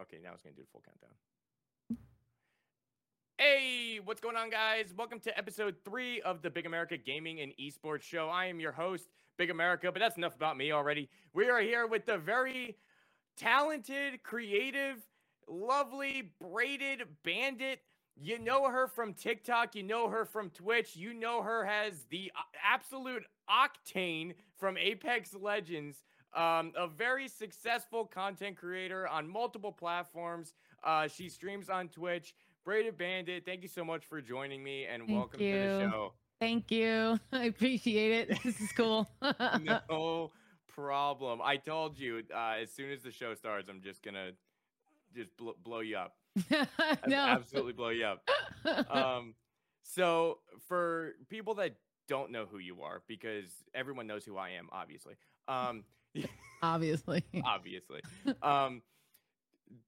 okay, now it's gonna do the full countdown. Hey, what's going on, guys? Welcome to episode three of the BigEmurica Gaming and Esports Show. I am your host, BigEmurica, but that's enough about me already. We are here with the very talented, creative, lovely, braided bandit. You know her from TikTok, you know her from Twitch, you know her as the absolute octane from Apex Legends. Um, a very successful content creator on multiple platforms. Uh, she streams on Twitch. Braided Bandit, thank you so much for joining me and Thank welcome to the show. Thank you. I appreciate it. This is cool. no problem. I told you uh, as soon as the show starts, I'm just gonna just bl- blow you up. No. absolutely blow you up. Um, so for people that don't know who you are, because everyone knows who I am, obviously. Um, Obviously. obviously. Um,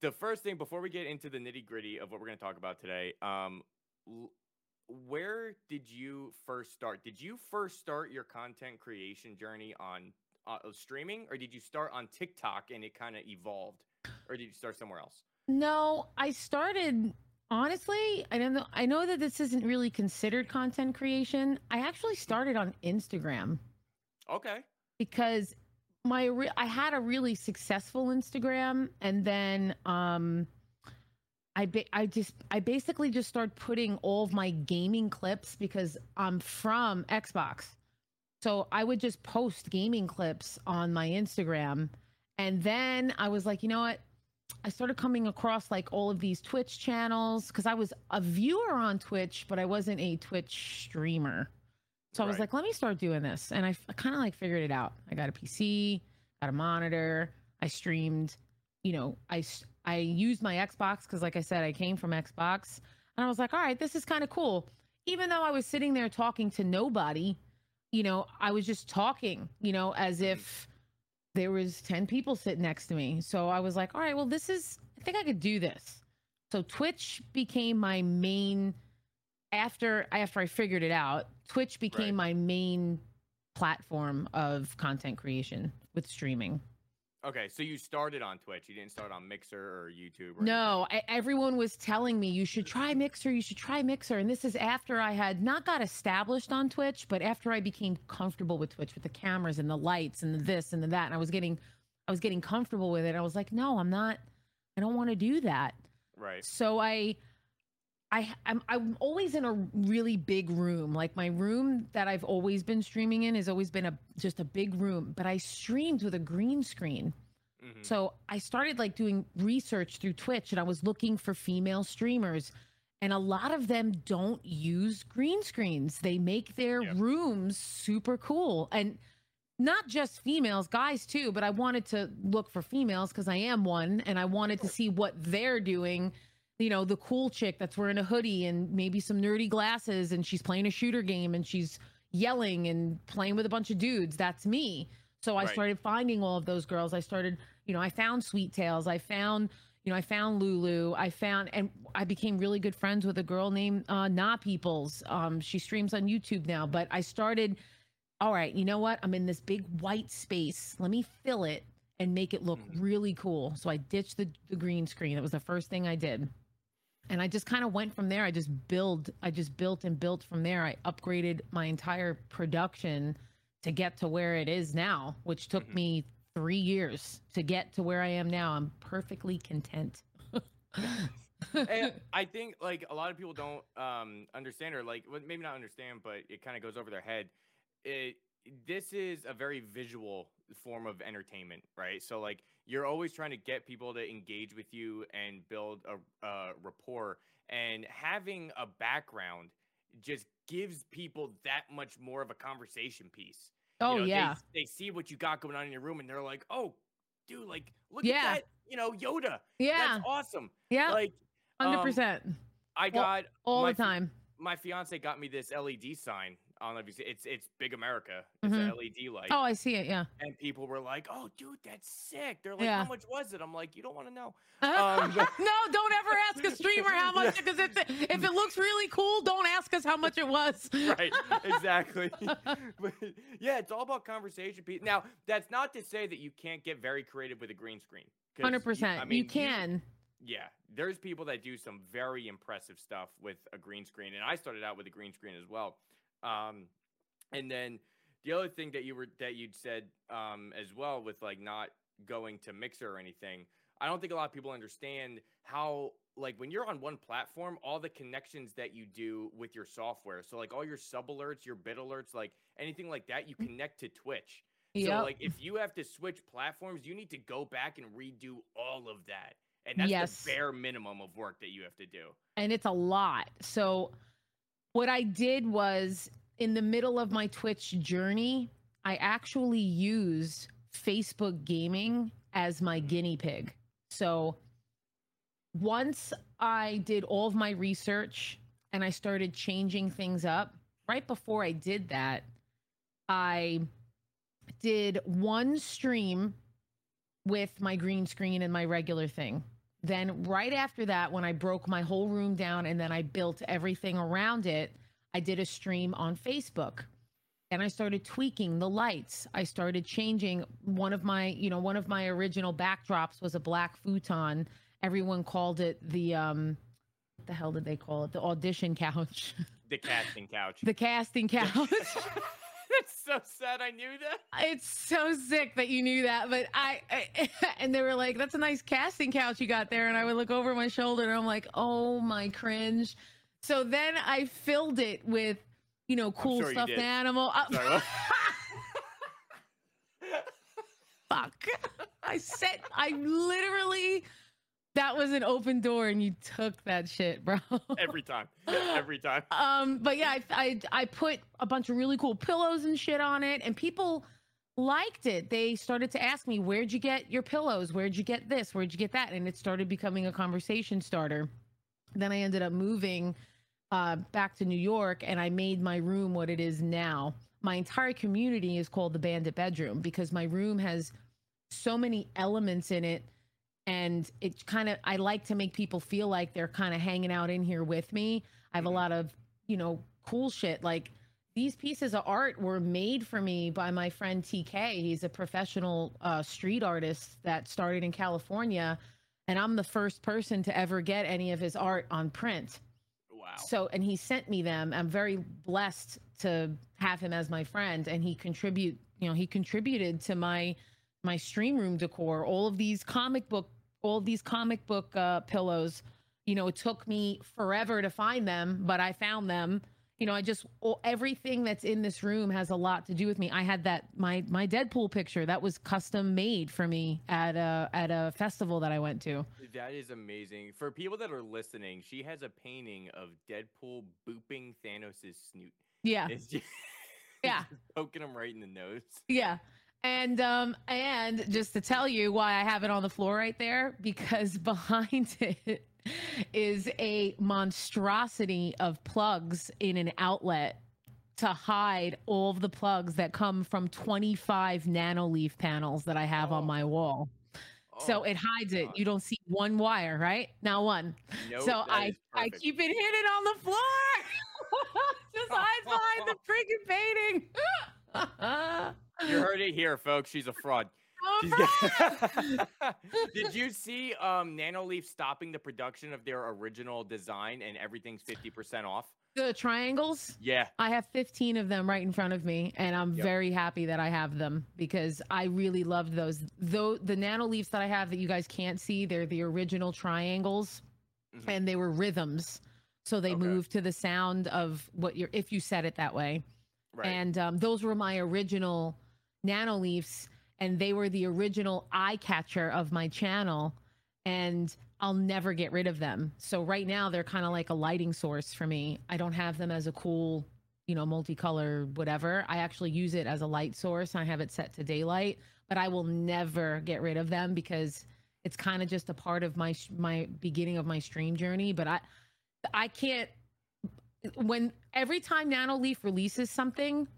the first thing before we get into the nitty gritty of what we're going to talk about today, um, l- where did you first start? Did you first start your content creation journey on uh, streaming, or did you start on TikTok and it kind of evolved, or did you start somewhere else? No, I started honestly, I don't know. I know that this isn't really considered content creation. I actually started on Instagram Okay. because my re- I had a really successful Instagram and then um I ba- I just I basically just started putting all of my gaming clips because I'm from Xbox. So I would just post gaming clips on my Instagram and then I was like, you know what? I started coming across like all of these Twitch channels because I was a viewer on Twitch, but I wasn't a Twitch streamer. So I was Right. like, let me start doing this. And I, kind of like figured it out. I got a PC, got a monitor. I streamed, you know, I, I used my Xbox because, like I said, I came from Xbox. And I was like, all right, this is kind of cool. Even though I was sitting there talking to nobody, you know, I was just talking, you know, as Mhm. if there was 10 people sitting next to me. So I was like, all right, well, this is, I think I could do this. So Twitch became my main after after I figured it out, Twitch became my main platform of content creation with streaming. Okay. So you started on Twitch. You didn't start on Mixer or YouTube. Or No, I, everyone was telling me you should try Mixer, you should try Mixer, and this is after I had not got established on Twitch, but after I became comfortable with Twitch with the cameras and the lights and the this and the that, and I was getting, I was getting comfortable with it. I was like, no, I'm not, I don't want to do that. Right. So I, I, I'm, I'm always in a really big room. Like my room that I've always been streaming in has always been a just a big room. But I streamed with a green screen. Mhm. So I started like doing research through Twitch and I was looking for female streamers. And a lot of them don't use green screens. They make their Yep. rooms super cool. And not just females, guys too, but I wanted to look for females because I am one and I wanted to see what they're doing. You know, the cool chick that's wearing a hoodie and maybe some nerdy glasses and she's playing a shooter game and she's yelling and playing with a bunch of dudes. That's me. So I Right. started finding all of those girls. I started, you know, I found Sweet Tails. I found, you know, I found Lulu. I found, and I became really good friends with a girl named uh, Na Peoples. Um, she streams on YouTube now. But I started, all right, you know what? I'm in this big white space. Let me fill it and make it look Mhm. really cool. So I ditched the, the green screen. That was the first thing I did. And I just kind of went from there. I just build, I just built and built from there. I upgraded my entire production to get to where it is now, which took Mhm. me three years to get to where I am now. I'm perfectly content. and I think like a lot of people don't um understand or like well, maybe not understand, but it kind of goes over their head. It this is a very visual form of entertainment, right? So like you're always trying to get people to engage with you and build a, a rapport, and having a background just gives people that much more of a conversation piece. You oh know, yeah, they, see what you got going on in your room, and they're like, "Oh, dude, like look Yeah. at that, you know, Yoda. yeah, That's awesome." yeah, Like hundred um, percent, I got all my the time. my fiance got me this LED sign. I don't know if you see it's it's BigEmurica. It's Mhm. a LED light. Oh, I see it. Yeah. And people were like, "Oh, dude, that's sick." They're like, Yeah. "How much was it?" I'm like, "You don't want to know." no, Um, don't ever ask a streamer how much because if it, if it looks really cool, don't ask us how much it was. right, exactly. but yeah, it's all about conversation. Now, that's not to say that you can't get very creative with a green screen. Hundred percent. I mean, You can. Yeah, there's people that do some very impressive stuff with a green screen, and I started out with a green screen as well. Um, and then the other thing that you were that you'd said um, as well with like not going to Mixer or anything, I don't think a lot of people understand how like when you're on one platform, all the connections that you do with your software. So like all your sub alerts, your bit alerts, like anything like that, you connect to Twitch. So Yep. like if you have to switch platforms, you need to go back and redo all of that. And that's Yes. the bare minimum of work that you have to do. and it's a lot. So what I did was in the middle of my Twitch journey, I actually used Facebook gaming as my guinea pig. So once I did all of my research and I started changing things up, right before I did that, I did one stream with my green screen and my regular thing. Then, right after that, when I broke my whole room down and then I built everything around it, I did a stream on Facebook and I started tweaking the lights. I started changing one of my, you know, one of my original backdrops was a black futon. Everyone called it the, um, what the hell did they call it? The audition couch, The casting couch. the casting couch. That's so sad. I knew that. it's so sick that you knew that but I, I and they were like that's a nice casting couch you got there and i would look over my shoulder and i'm like oh my cringe so then i filled it with you know cool sure stuffed animal uh, Sorry, fuck i said i literally that was an open door and you took that shit bro. Every time. Every time. um but yeah I, I i put a bunch of really cool pillows and shit on it and people liked it. They started to ask me where'd you get your pillows? Where'd you get this? Where'd you get that? And it started becoming a conversation starter. Then i ended up moving uh, back to new york and i made my room what it is now. My entire community is called the bandit bedroom because my room has so many elements in it and it kind of i like to make people feel like they're kind of hanging out in here with me. I have a Mhm. lot of you know cool shit. Like these pieces of art were made for me by my friend tk he's a professional uh, street artist that started in california and i'm the first person to ever get any of his art on print. Wow. so and he sent me them. I'm very blessed to have him as my friend and he contribute you know he contributed to my my stream room decor all of these comic book all these comic book uh pillows you know it took me forever to find them but i found them you know i just all, everything that's in this room has a lot to do with me i had that my my deadpool picture that was custom made for me at a at a festival that i went to That is amazing. For people that are listening, she has a painting of Deadpool booping Thanos' snoot. yeah just, Yeah. poking him right in the nose. Yeah. And um and just to tell you why I have it on the floor right there because behind it is a monstrosity of plugs in an outlet to hide all of the plugs that come from 25 nanoleaf panels that I have Oh. on my wall. so Oh, it hides it. You don't see one wire, right? Not one. nope, so I I keep it hidden on the floor. Just hide behind the freaking painting. You heard it here, folks. She's a fraud. Oh, Did you see um Nanoleaf stopping the production of their original design and everything's 50% off? the triangles Yeah. i have 15 of them right in front of me and i'm Yep. very happy that i have them because i really loved those though the nano leaves that i have that you guys can't see they're the original triangles Mhm. and they were rhythms so they Okay. moved to the sound of what you're if you said it that way Right. and um, those were my original nano leaves and they were the original eye catcher of my channel and i'll never get rid of them. So right now they're kind of like a lighting source for me. I don't have them as a cool you know multicolor whatever. I actually use it as a light source. I have it set to daylight but i will never get rid of them because it's kind of just a part of my my beginning of my stream journey. But i i can't when every time Nanoleaf releases something,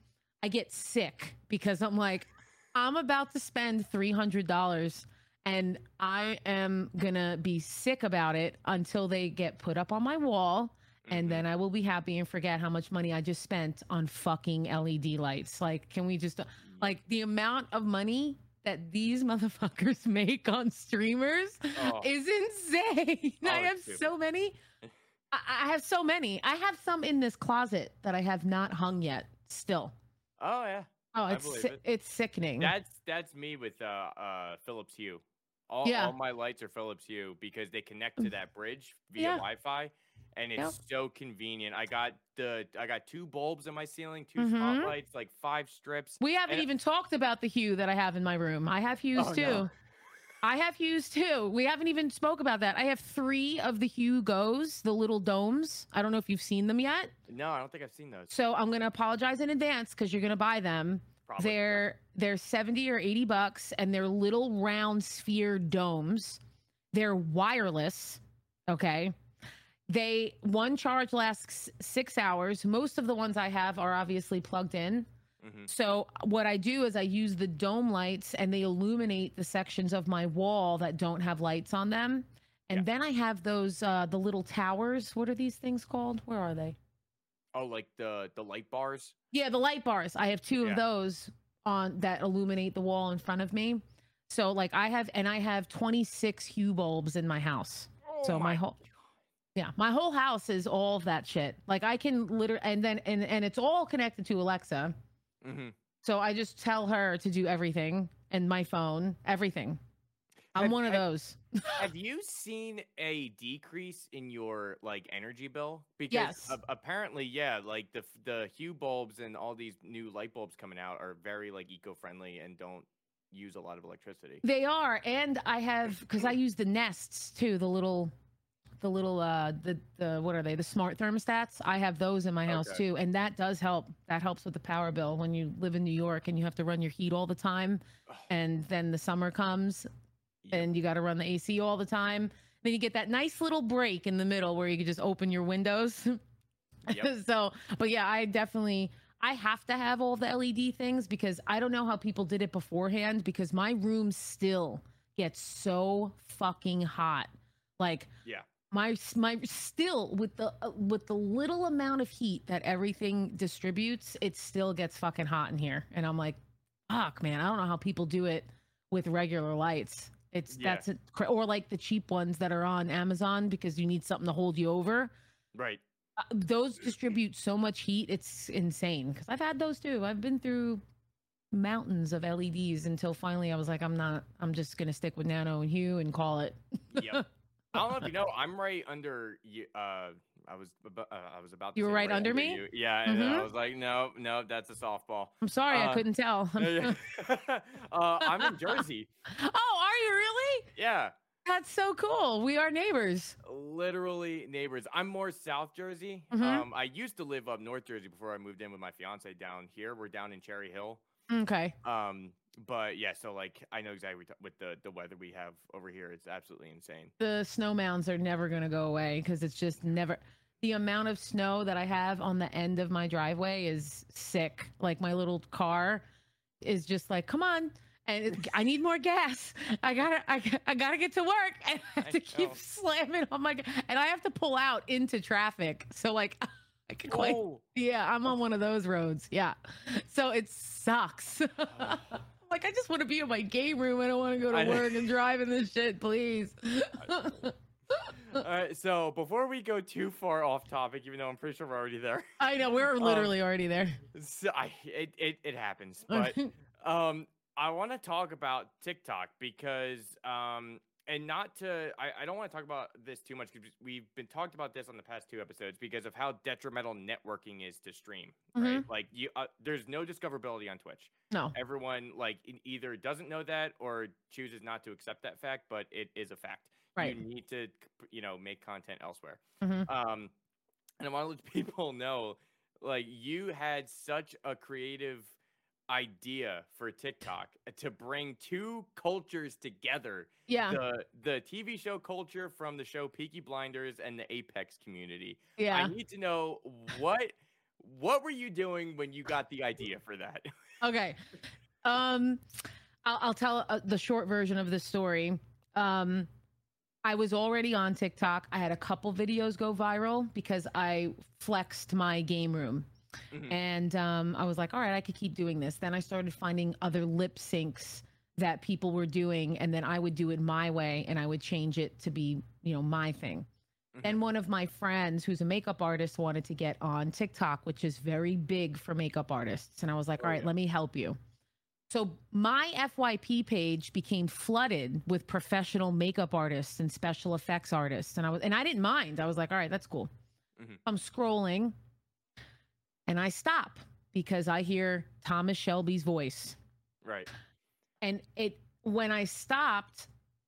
I get sick because I'm like, I'm about to spend three hundred dollars, and I am gonna be sick about it until they get put up on my wall, and Mhm. then I will be happy and forget how much money I just spent on fucking LED lights. Like, can we just like the amount of money that these motherfuckers make on streamers Oh. is insane. Oh, I have stupid. so many. I, I have so many. I have some in this closet that I have not hung yet. Still. Oh yeah. Oh, it's si- it. it's sickening. That's that's me with uh uh Philips Hue. All, Yeah. all my lights are Philips Hue because they connect to that bridge via Yeah. Wi-Fi, and it's Yep. so convenient. I got the I got two bulbs in my ceiling, 2 Mhm. spotlights, like five strips. we haven't and- even talked about the hue that I have in my room. I have hues Oh, too. no. I have hues too. We haven't even spoke about that. I have three of the Hue Goes, the little domes. I don't know if you've seen them yet. No, I don't think I've seen those. So I'm gonna apologize in advance because you're gonna buy them. Probably. They're they're 70 or 80 bucks and they're little round sphere domes. They're wireless. Okay. They one charge lasts six hours. Most of the ones I have are obviously plugged in. Mhm. So what I do is I use the dome lights and they illuminate the sections of my wall that don't have lights on them. And Yeah. then I have those uh the little towers. What are these things called? Where are they? Oh, like the the light bars. Yeah, the light bars. I have two Yeah. of those on that illuminate the wall in front of me. So like I have and I have 26 hue bulbs in my house. So Oh my whole- Yeah, my whole house is all of that shit. Like I can literally and then and and it's all connected to Alexa. Hmm So I just tell her to do everything and my phone, everything. I'm Have- one of have- those. Have you seen a decrease in your like energy bill? Because Yes. a- apparently, yeah, like the the Hue bulbs and all these new light bulbs coming out are very like eco-friendly and don't use a lot of electricity. They are, and I have because I use the nests too, the little, the little, uh, the the what are they? The smart thermostats. I have those in my house Okay. too, and that does help. That helps with the power bill when you live in New York and you have to run your heat all the time, and then the summer comes and you got to run the AC all the time. Then you get that nice little break in the middle where you can just open your windows. Yep. so, but yeah, I definitely I have to have all the LED things because I don't know how people did it beforehand because my room still gets so fucking hot. Like Yeah. My my still with the uh, with the little amount of heat that everything distributes, it still gets fucking hot in here. And I'm like, fuck, man, I don't know how people do it with regular lights. It's Yeah. that's it, or like the cheap ones that are on Amazon because you need something to hold you over Right. uh, those distribute so much heat it's insane because i've had those too i've been through mountains of leds until finally i was like i'm not i'm just gonna stick with nano and hue and call it Yep. I don't know if you know, I'm right under you. Uh, I was about, uh, I was about. To You were say right under me? You. Yeah, and then I was like, no, no, that's a softball. i'm sorry i Uh, couldn't tell uh, I'm in Jersey. oh are you really Yeah, that's so cool we are neighbors literally neighbors. I'm more South Jersey. Mhm. Um, I used to live up North Jersey before I moved in with my fiance down here. We're down in Cherry Hill. okay Um, but yeah, so like I know exactly what- with the the weather we have over here. It's absolutely insane. the snow mounds are never gonna go away because it's just never the amount of snow that i have on the end of my driveway is sick like my little car is just like come on and it, i need more gas i gotta I gotta get to work and i have I to keep slamming on my and i have to pull out into traffic so like i can quite Oh, yeah i'm on one of those roads yeah so it sucks uh, like i just want to be in my game room i don't want to go to work and drive in this shit please all right. So before we go too far off topic, even though I'm pretty sure we're already there, I know we're Um, literally already there. so I it it, it happens, but um i want to talk about tiktok because um and not to i, I don't want to talk about this too much because we've been talked about this on the past two episodes because of how detrimental networking is to stream right? Like you uh, there's no discoverability on twitch. No, everyone like either doesn't know that or chooses not to accept that fact but it is a fact. Right. you need to you know make content elsewhere. Mhm. um and i want to let people know like you had such a creative idea for tiktok to bring two cultures together Yeah, the the tv show culture from the show peaky blinders and the apex community yeah. i need to know what what were you doing when you got the idea for that Okay. Um, I'll, I'll tell uh, the short version of the story. Um, I was already on TikTok. I had a couple videos go viral because I flexed my game room. Mhm. And um, I was like, all right, I could keep doing this. Then I started finding other lip syncs that people were doing and then I would do it my way and I would change it to be, you know, my thing. Mhm. Then one of my friends who's a makeup artist wanted to get on TikTok, which is very big for makeup artists. And I was like, Oh, all right, let me help you. So my FYP page became flooded with professional makeup artists and special effects artists. And I was and I didn't mind. I was like, all right, that's cool. Mhm. I'm scrolling and I stop because I hear Thomas Shelby's voice. Right. And it when I stopped,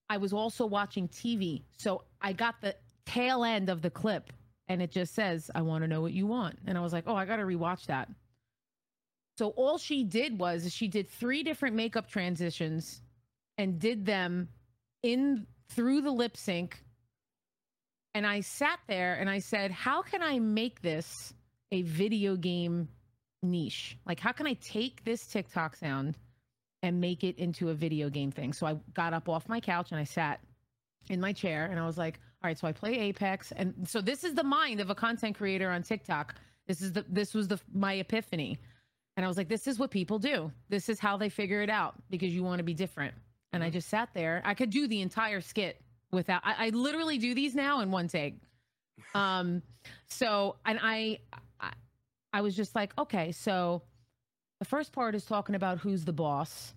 I was also watching TV. So I got the tail end of the clip and it just says, I want to know what you want. And I was like, oh, I got to rewatch that. So all she did was she did three different makeup transitions and did them in through the lip sync. And I sat there and I said, how can I make this a video game niche? Like, how can I take this TikTok sound and make it into a video game thing? So I got up off my couch and I sat in my chair and I was like, all right, so I play Apex. And so this is the mind of a content creator on TikTok. This is the this was the my epiphany. And I was like, this is what people do. This is how they figure it out because you want to be different. And I Mhm. just sat there. I could do the entire skit without I, I literally do these now in one take. Um so and I, I was just like, okay, so the first part is talking about who's the boss.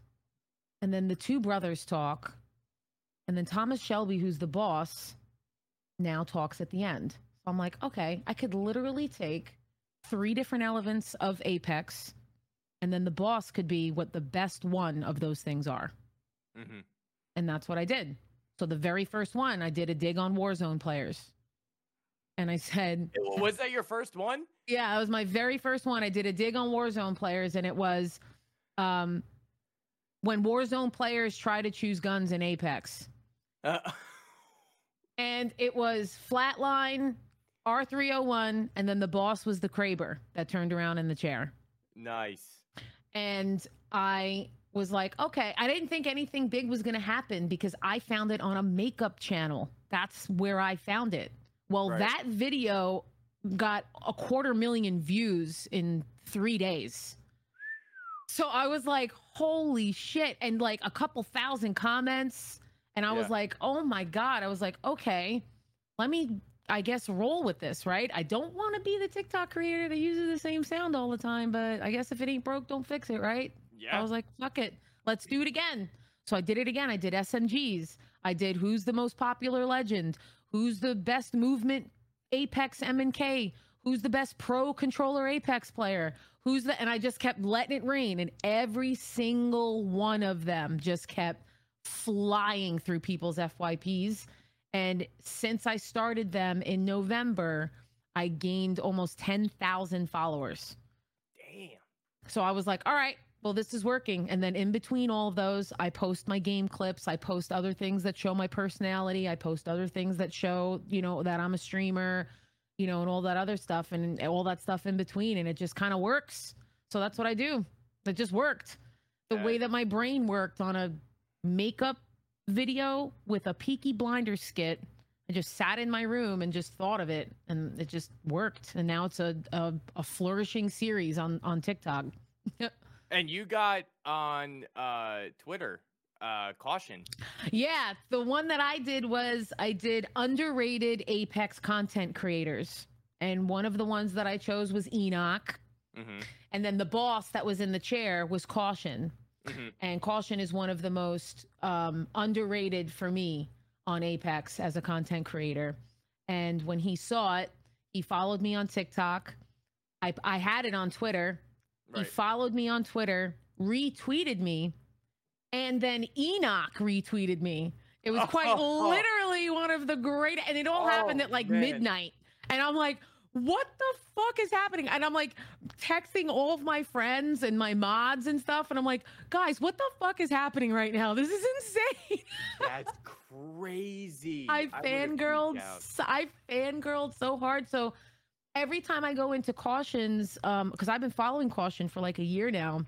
And then the two brothers talk. And then Thomas Shelby, who's the boss, now talks at the end. So I'm like, okay, I could literally take three different elements of Apex, and then the boss could be what the best one of those things are. hmm And that's what I did. So the very first one, I did a dig on Warzone players. And I said, Was that your first one? yeah, it was my very first one. I did a dig on Warzone players, and it was um, when Warzone players try to choose guns in Apex. Uh, And it was Flatline, R301, and then the boss was the Kraber that turned around in the chair. nice. And I was like, okay, I didn't think anything big was going to happen because I found it on a makeup channel. That's where I found it. Well, Right. that video got a quarter million views in three days. So I was like, holy shit. And like a couple thousand comments. And I was like, oh my God. I was like, okay, let me, I guess, roll with this, right? I don't want to be the TikTok creator that uses the same sound all the time, but I guess if it ain't broke, don't fix it, right? Yeah. I was like, fuck it. Let's do it again. So I did it again. I did SMGs. I did who's the most popular legend? Who's the best movement Apex M and K? Who's the best pro controller Apex player? Who's the and I just kept letting it rain and every single one of them just kept flying through people's FYPs. And since I started them in November, I gained almost 10,000 followers. Damn. So I was like, all right, well, this is working. And then in between all of those, I post my game clips. I post other things that show my personality. I post other things that show, you know, that I'm a streamer, you know, and all that other stuff and all that stuff in between. And it just kind of works. So that's what I do. It just worked. The way that my brain worked on a makeup video with a Peaky Blinder skit. I just sat in my room and just thought of it, and it just worked. And now it's a a, a flourishing series on on TikTok. And you got on uh Twitter, uh caution. Yeah, the one that I did was I did underrated Apex content creators. And one of the ones that I chose was Enoch. hmm And then the boss that was in the chair was Caution. hmm And Caution is one of the most um, underrated for me on Apex as a content creator. And when he saw it, he followed me on TikTok. I, I had it on Twitter. He followed me on Twitter, retweeted me, and then Enoch retweeted me. It was quite Oh. literally one of the great, and it all happened Oh, at like man. midnight. And I'm like, what the fuck is happening? And I'm like texting all of my friends and my mods and stuff. And I'm like, guys, what the fuck is happening right now? This is insane. That's crazy. I fangirled. s- I fangirled so hard. So every time I go into cautions, um, because I've been following caution for like a year now,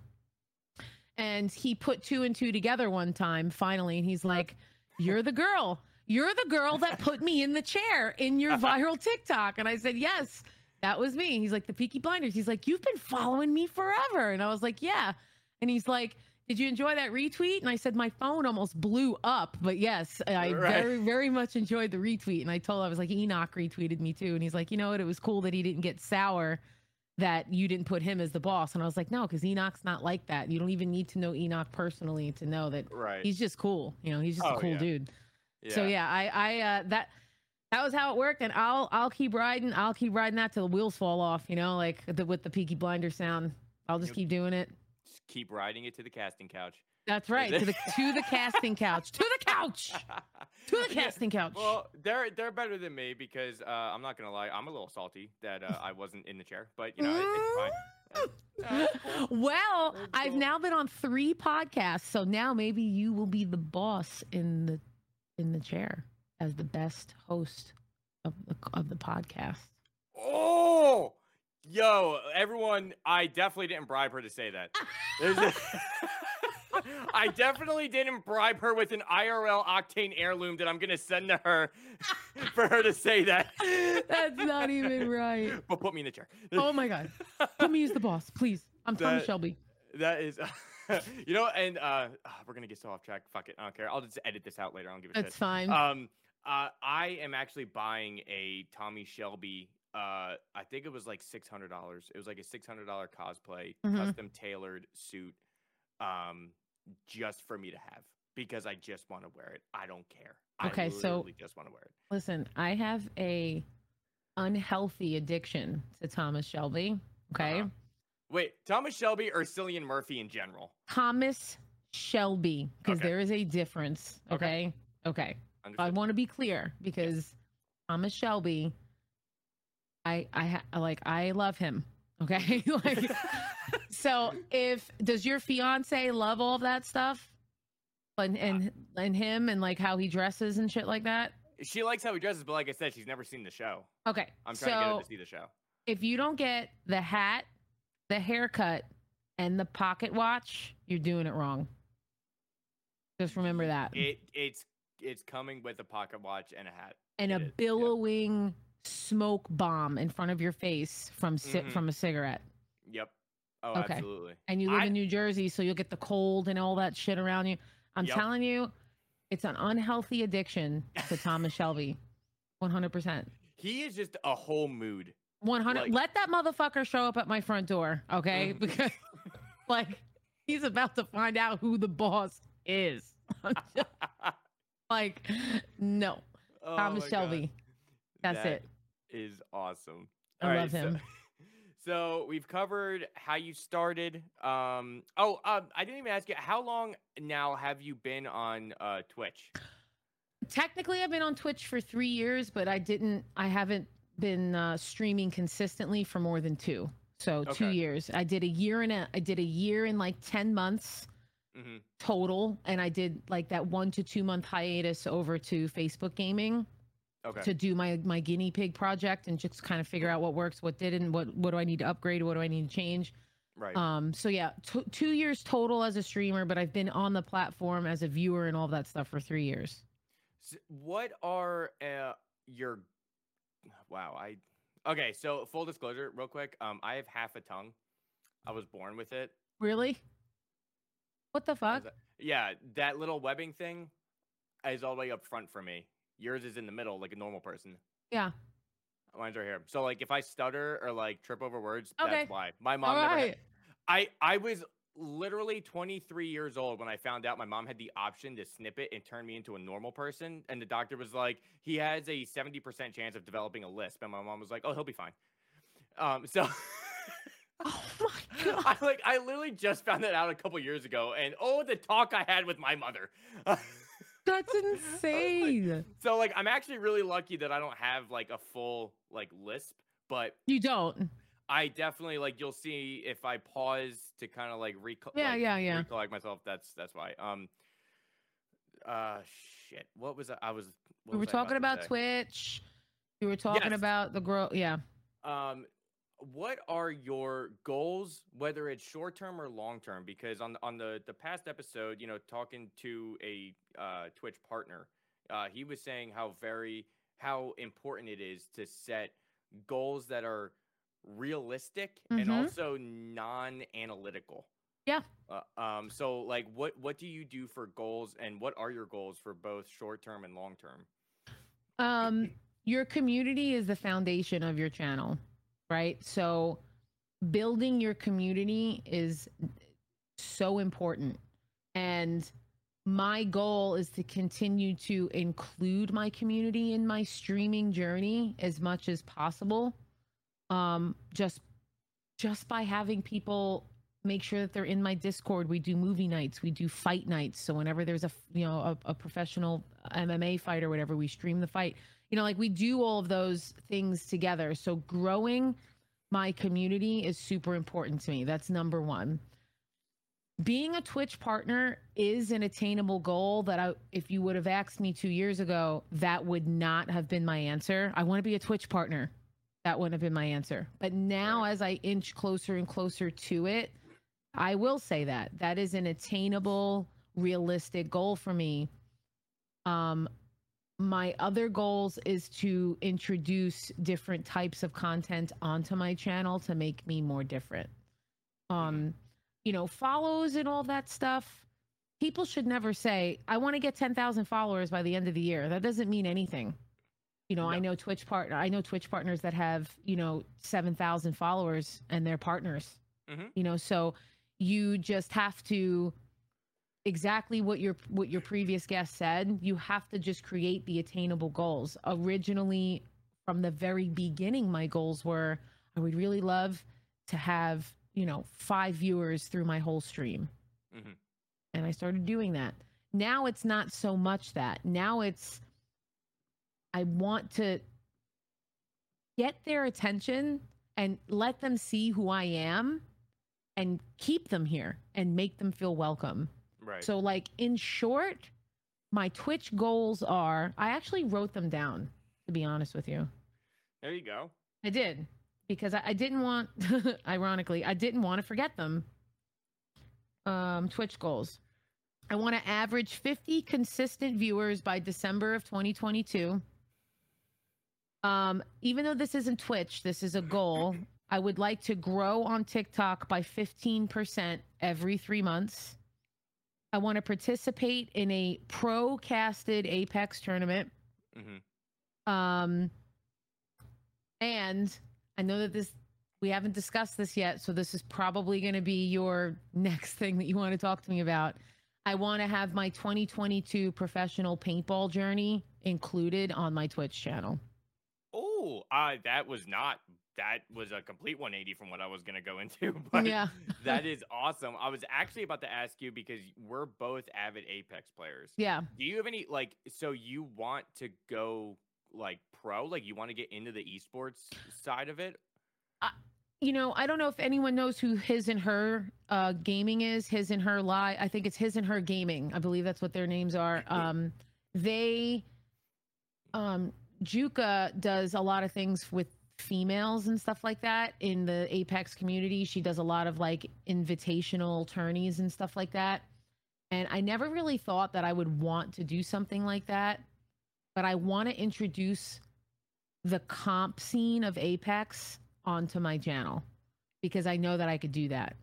and he put two and two together one time finally, and he's like, "You're the girl. You're the girl that put me in the chair in your viral TikTok." And I said, "Yes." That was me. He's like the Peaky Blinders. He's like, "You've been following me forever," and I was like, "Yeah." And he's like, did you enjoy that retweet? And I said, my phone almost blew up. But yes, I Right. very, very much enjoyed the retweet. And I told I was like, Enoch retweeted me too. And he's like, you know what? It was cool that he didn't get sour that you didn't put him as the boss. And I was like, no, because Enoch's not like that. You don't even need to know Enoch personally to know that Right. he's just cool. You know, he's just Oh, a cool yeah. dude. So yeah, I, I, uh, that, that was how it worked, and I'll, I'll keep riding. I'll keep riding that till the wheels fall off. You know, like the, with the Peaky Blinder sound. I'll just keep doing it. Keep riding it to the casting couch. That's right. To the to the casting couch. To the couch. To the casting couch. Well, they're they're better than me because uh, I'm not gonna lie, I'm a little salty that uh, I wasn't in the chair, but you know it, it's fine. Uh, it's cool. well, I've now been on three podcasts, so now maybe you will be the boss in the in the chair as the best host of the of the podcast. Oh, yo, everyone! I definitely didn't bribe her to say that. A- I definitely didn't bribe her with an IRL Octane heirloom that I'm gonna send to her for her to say that. That's not even right. But put me in the chair. Oh my god. Put me as the boss, please. I'm That- Shelby. That is, you know, and uh, ah, we're gonna get so off track. Fuck it, I don't care. I'll just edit this out later. I don't give a That's shit. fine. Um, uh, I am actually buying a Tommy Shelby. Uh, I think it was like six hundred dollars. It was like a six hundred dollar cosplay, Mhm. custom tailored suit, um, just for me to have because I just want to wear it. I don't care. Okay, I so- just want to wear it. Listen, I have a unhealthy addiction to Thomas Shelby. Okay. Uh-huh. Wait, Thomas Shelby or Cillian Murphy in general? Thomas Shelby, because Okay. there is a difference. Okay. Okay. Okay. I want to be clear because Thomas Shelby, I I ha- like I love him. Okay. like so if does your fiance love all of that stuff? And and and him and like how he dresses and shit like that? she likes how he dresses, but like I said, she's never seen the show. Okay. I'm trying to get so her to see the show. if you don't get the hat, the haircut, and the pocket watch, you're doing it wrong. Just remember that. It it's it's coming with a pocket watch and a hat. and a it is, yeah. billowing smoke bomb in front of your face from ci- Mhm. from a cigarette. Yep. Oh, Okay. absolutely. And you live I- in New Jersey, so you'll get the cold and all that shit around you. I'm Yep. telling you, it's an unhealthy addiction to Thomas Shelby. 100%. He is just a whole mood. 100 Like- let that motherfucker show up at my front door okay Mhm. because like he's about to find out who the boss is like no Oh thomas shelby God. that's That it Is awesome. I All love so- him. So, we've covered how you started. Um. Oh, um, I didn't even ask you. How long now have you been on uh Twitch? technically i've been on twitch for three years but i didn't i haven't been uh, streaming consistently for more than two so two years i did a year and a i did a year in like 10 months hmm total and i did like that one to two month hiatus over to facebook gaming Okay. to do my my guinea pig project and just kind of figure out what works what didn't what what do i need to upgrade what do i need to change. Right. um so yeah t- two years total as a streamer but i've been on the platform as a viewer and all that stuff for three years. S- what are uh, your wow i okay so full disclosure real quick um i have half a tongue. I was born with it. Really? What the fuck? yeah that little webbing thing is all the way up front for me yours is in the middle like a normal person yeah mine's right here so like if i stutter or like trip over words Okay. that's why my mom all never had- I I was literally 23 years old when I found out my mom had the option to snip it and turn me into a normal person. And the doctor was like, he has a 70% chance of developing a lisp. And my mom was like, oh, he'll be fine. Um, so oh my god I like I literally just found that out a couple years ago. And oh, the talk I had with my mother. that's insane so like I'm actually really lucky that I don't have like a full like lisp, but you don't I definitely like you'll see if I pause to kind of like recall. Yeah, like, yeah, yeah. Recollect myself. That's that's why. Um. Uh, shit. What was I? I was. we were talking to about twitch you were talking Yes. about the girl yeah Um, what are your goals, whether it's short term or long term? Because on on the the past episode, you know, talking to a uh, Twitch partner, uh, he was saying how very how important it is to set goals that are realistic and Mhm. also non-analytical. Yeah. Uh, um. So, like, what what do you do for goals, and what are your goals for both short term and long term? Um, your community is the foundation of your channel, right? So, building your community is so important, and my goal is to continue to include my community in my streaming journey as much as possible um just just by having people make sure that they're in my discord. We do movie nights we do fight nights. So whenever there's a you know a, a professional mma fight or whatever we stream the fight you know like we do all of those things together so growing my community is super important to me that's number one being a Twitch partner is an attainable goal that I if you would have asked me 2 years ago that would not have been my answer. I want to be a Twitch partner. That wouldn't have been my answer. But now as I inch closer and closer to it, I will say that that is an attainable realistic goal for me. Um my other goals is to introduce different types of content onto my channel to make me more different. Um you know, follows and all that stuff. People should never say, I want to get 10,000 followers by the end of the year. That doesn't mean anything. You know, No. I know Twitch partner, I know Twitch partners that have, you know, 7,000 followers and they're partners. Mhm. You know, so you just have to exactly what your what your previous guest said, you have to just create the attainable goals. Originally from the very beginning my goals were I would really love to have you know, five viewers through my whole stream. Mhm. And I started doing that. Now it's not so much that. Now it's, I want to get their attention and let them see who I am and keep them here and make them feel welcome. Right. So, like, in short, my Twitch goals are I actually wrote them down, to be honest with you. there you go. I did because I, I didn't want, ironically, I didn't want to forget them. Um, Twitch goals. I want to average 50 consistent viewers by December of 2022. Um, even though this isn't Twitch, this is a goal. I would like to grow on TikTok by 15% every three months. I want to participate in a pro casted Apex tournament. hmm Um, and I know that this we haven't discussed this yet, so this is probably going to be your next thing that you want to talk to me about. I want to have my 2022 professional paintball journey included on my Twitch channel. Oh, uh, that was not. That was a complete 180 from what I was gonna go into. But yeah. that is awesome. I was actually about to ask you because we're both avid Apex players. Yeah. Do you have any like? So you want to go like pro? Like you want to get into the esports side of it? you know, I don't know if anyone knows who his and her uh, gaming is. His and her lie. I think it's his and her gaming. I believe that's what their names are. Um, they, um, Juka does a lot of things with females and stuff like that in the Apex community. She does a lot of like invitational tourneys and stuff like that. And I never really thought that I would want to do something like that, but I want to introduce the comp scene of Apex onto my channel because I know that I could do that.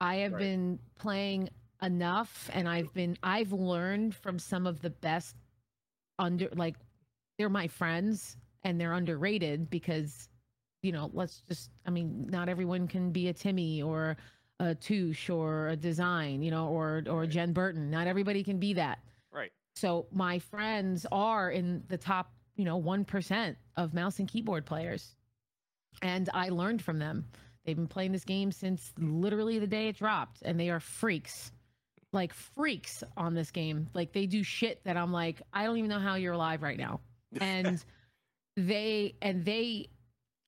I have Right. been playing enough and I've been I've learned from some of the best under like they're my friends and they're underrated because you know, let's just I mean, not everyone can be a Timmy or a Touche or a design, you know, or or Right. Genburten. Not everybody can be that. Right. So my friends are in the top, you know, 1% of mouse and keyboard players. And I learned from them. They've been playing this game since literally the day it dropped and they are freaks. Like freaks on this game. Like they do shit that I'm like, I don't even know how you're alive right now. And they and they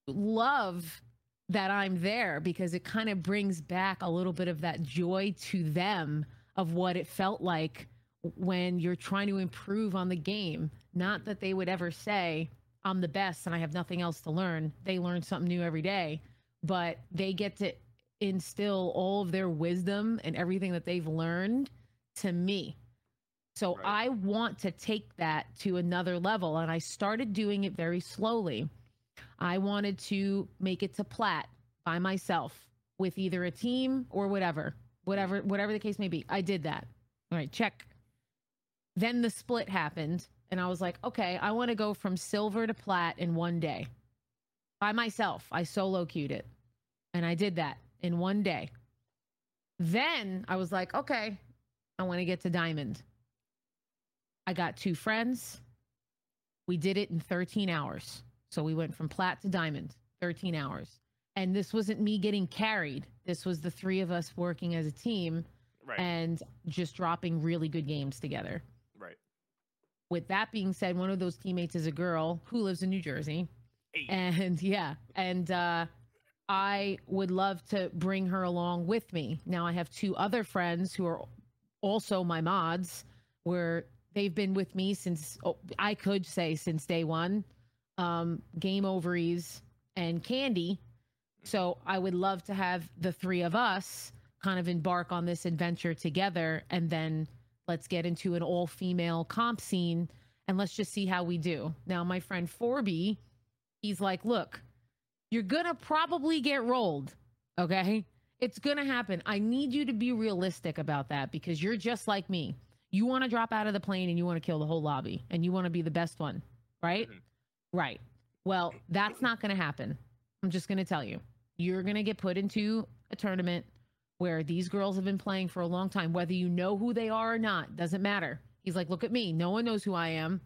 love that I'm there because it kind of brings back a little bit of that joy to them of what it felt like when you're trying to improve on the game. Not that they would ever say, I'm the best and I have nothing else to learn. They learn something new every day, but they get to instill all of their wisdom and everything that they've learned to me. So Right. I want to take that to another level. And I started doing it very slowly. I wanted to make it to plat by myself with either a team or whatever. whatever whatever the case may be. I did that. All right, check. Then the split happened, and I was like, okay, I want to go from silver to plat in one day by myself. I solo queued it, and I did that in one day. Then I was like, okay, I want to get to diamond. I got two friends. We did it in 13 hours. So we went from plat to diamond, 13 hours. And this wasn't me getting carried. This was the three of us working as a team Right. and just dropping really good games together. right. With that being said, one of those teammates is a girl who lives in New Jersey. Hey. And yeah, and uh, I would love to bring her along with me. Now I have two other friends who are also my mods, where they've been with me since oh, I could say since day one. Um, Game Ovaries and Candy. So I would love to have the three of us kind of embark on this adventure together, and then let's get into an all female comp scene and let's just see how we do. Now, my friend Forby, he's like, look, you're gonna probably get rolled. Okay. It's gonna happen. I need you to be realistic about that because you're just like me. You want to drop out of the plane and you want to kill the whole lobby and you want to be the best one, right? Mhm. Right. Well, that's not gonna happen. I'm just gonna tell you. You're gonna get put into a tournament where these girls have been playing for a long time, whether you know who they are or not, doesn't matter. He's like, look at me. No one knows who I am.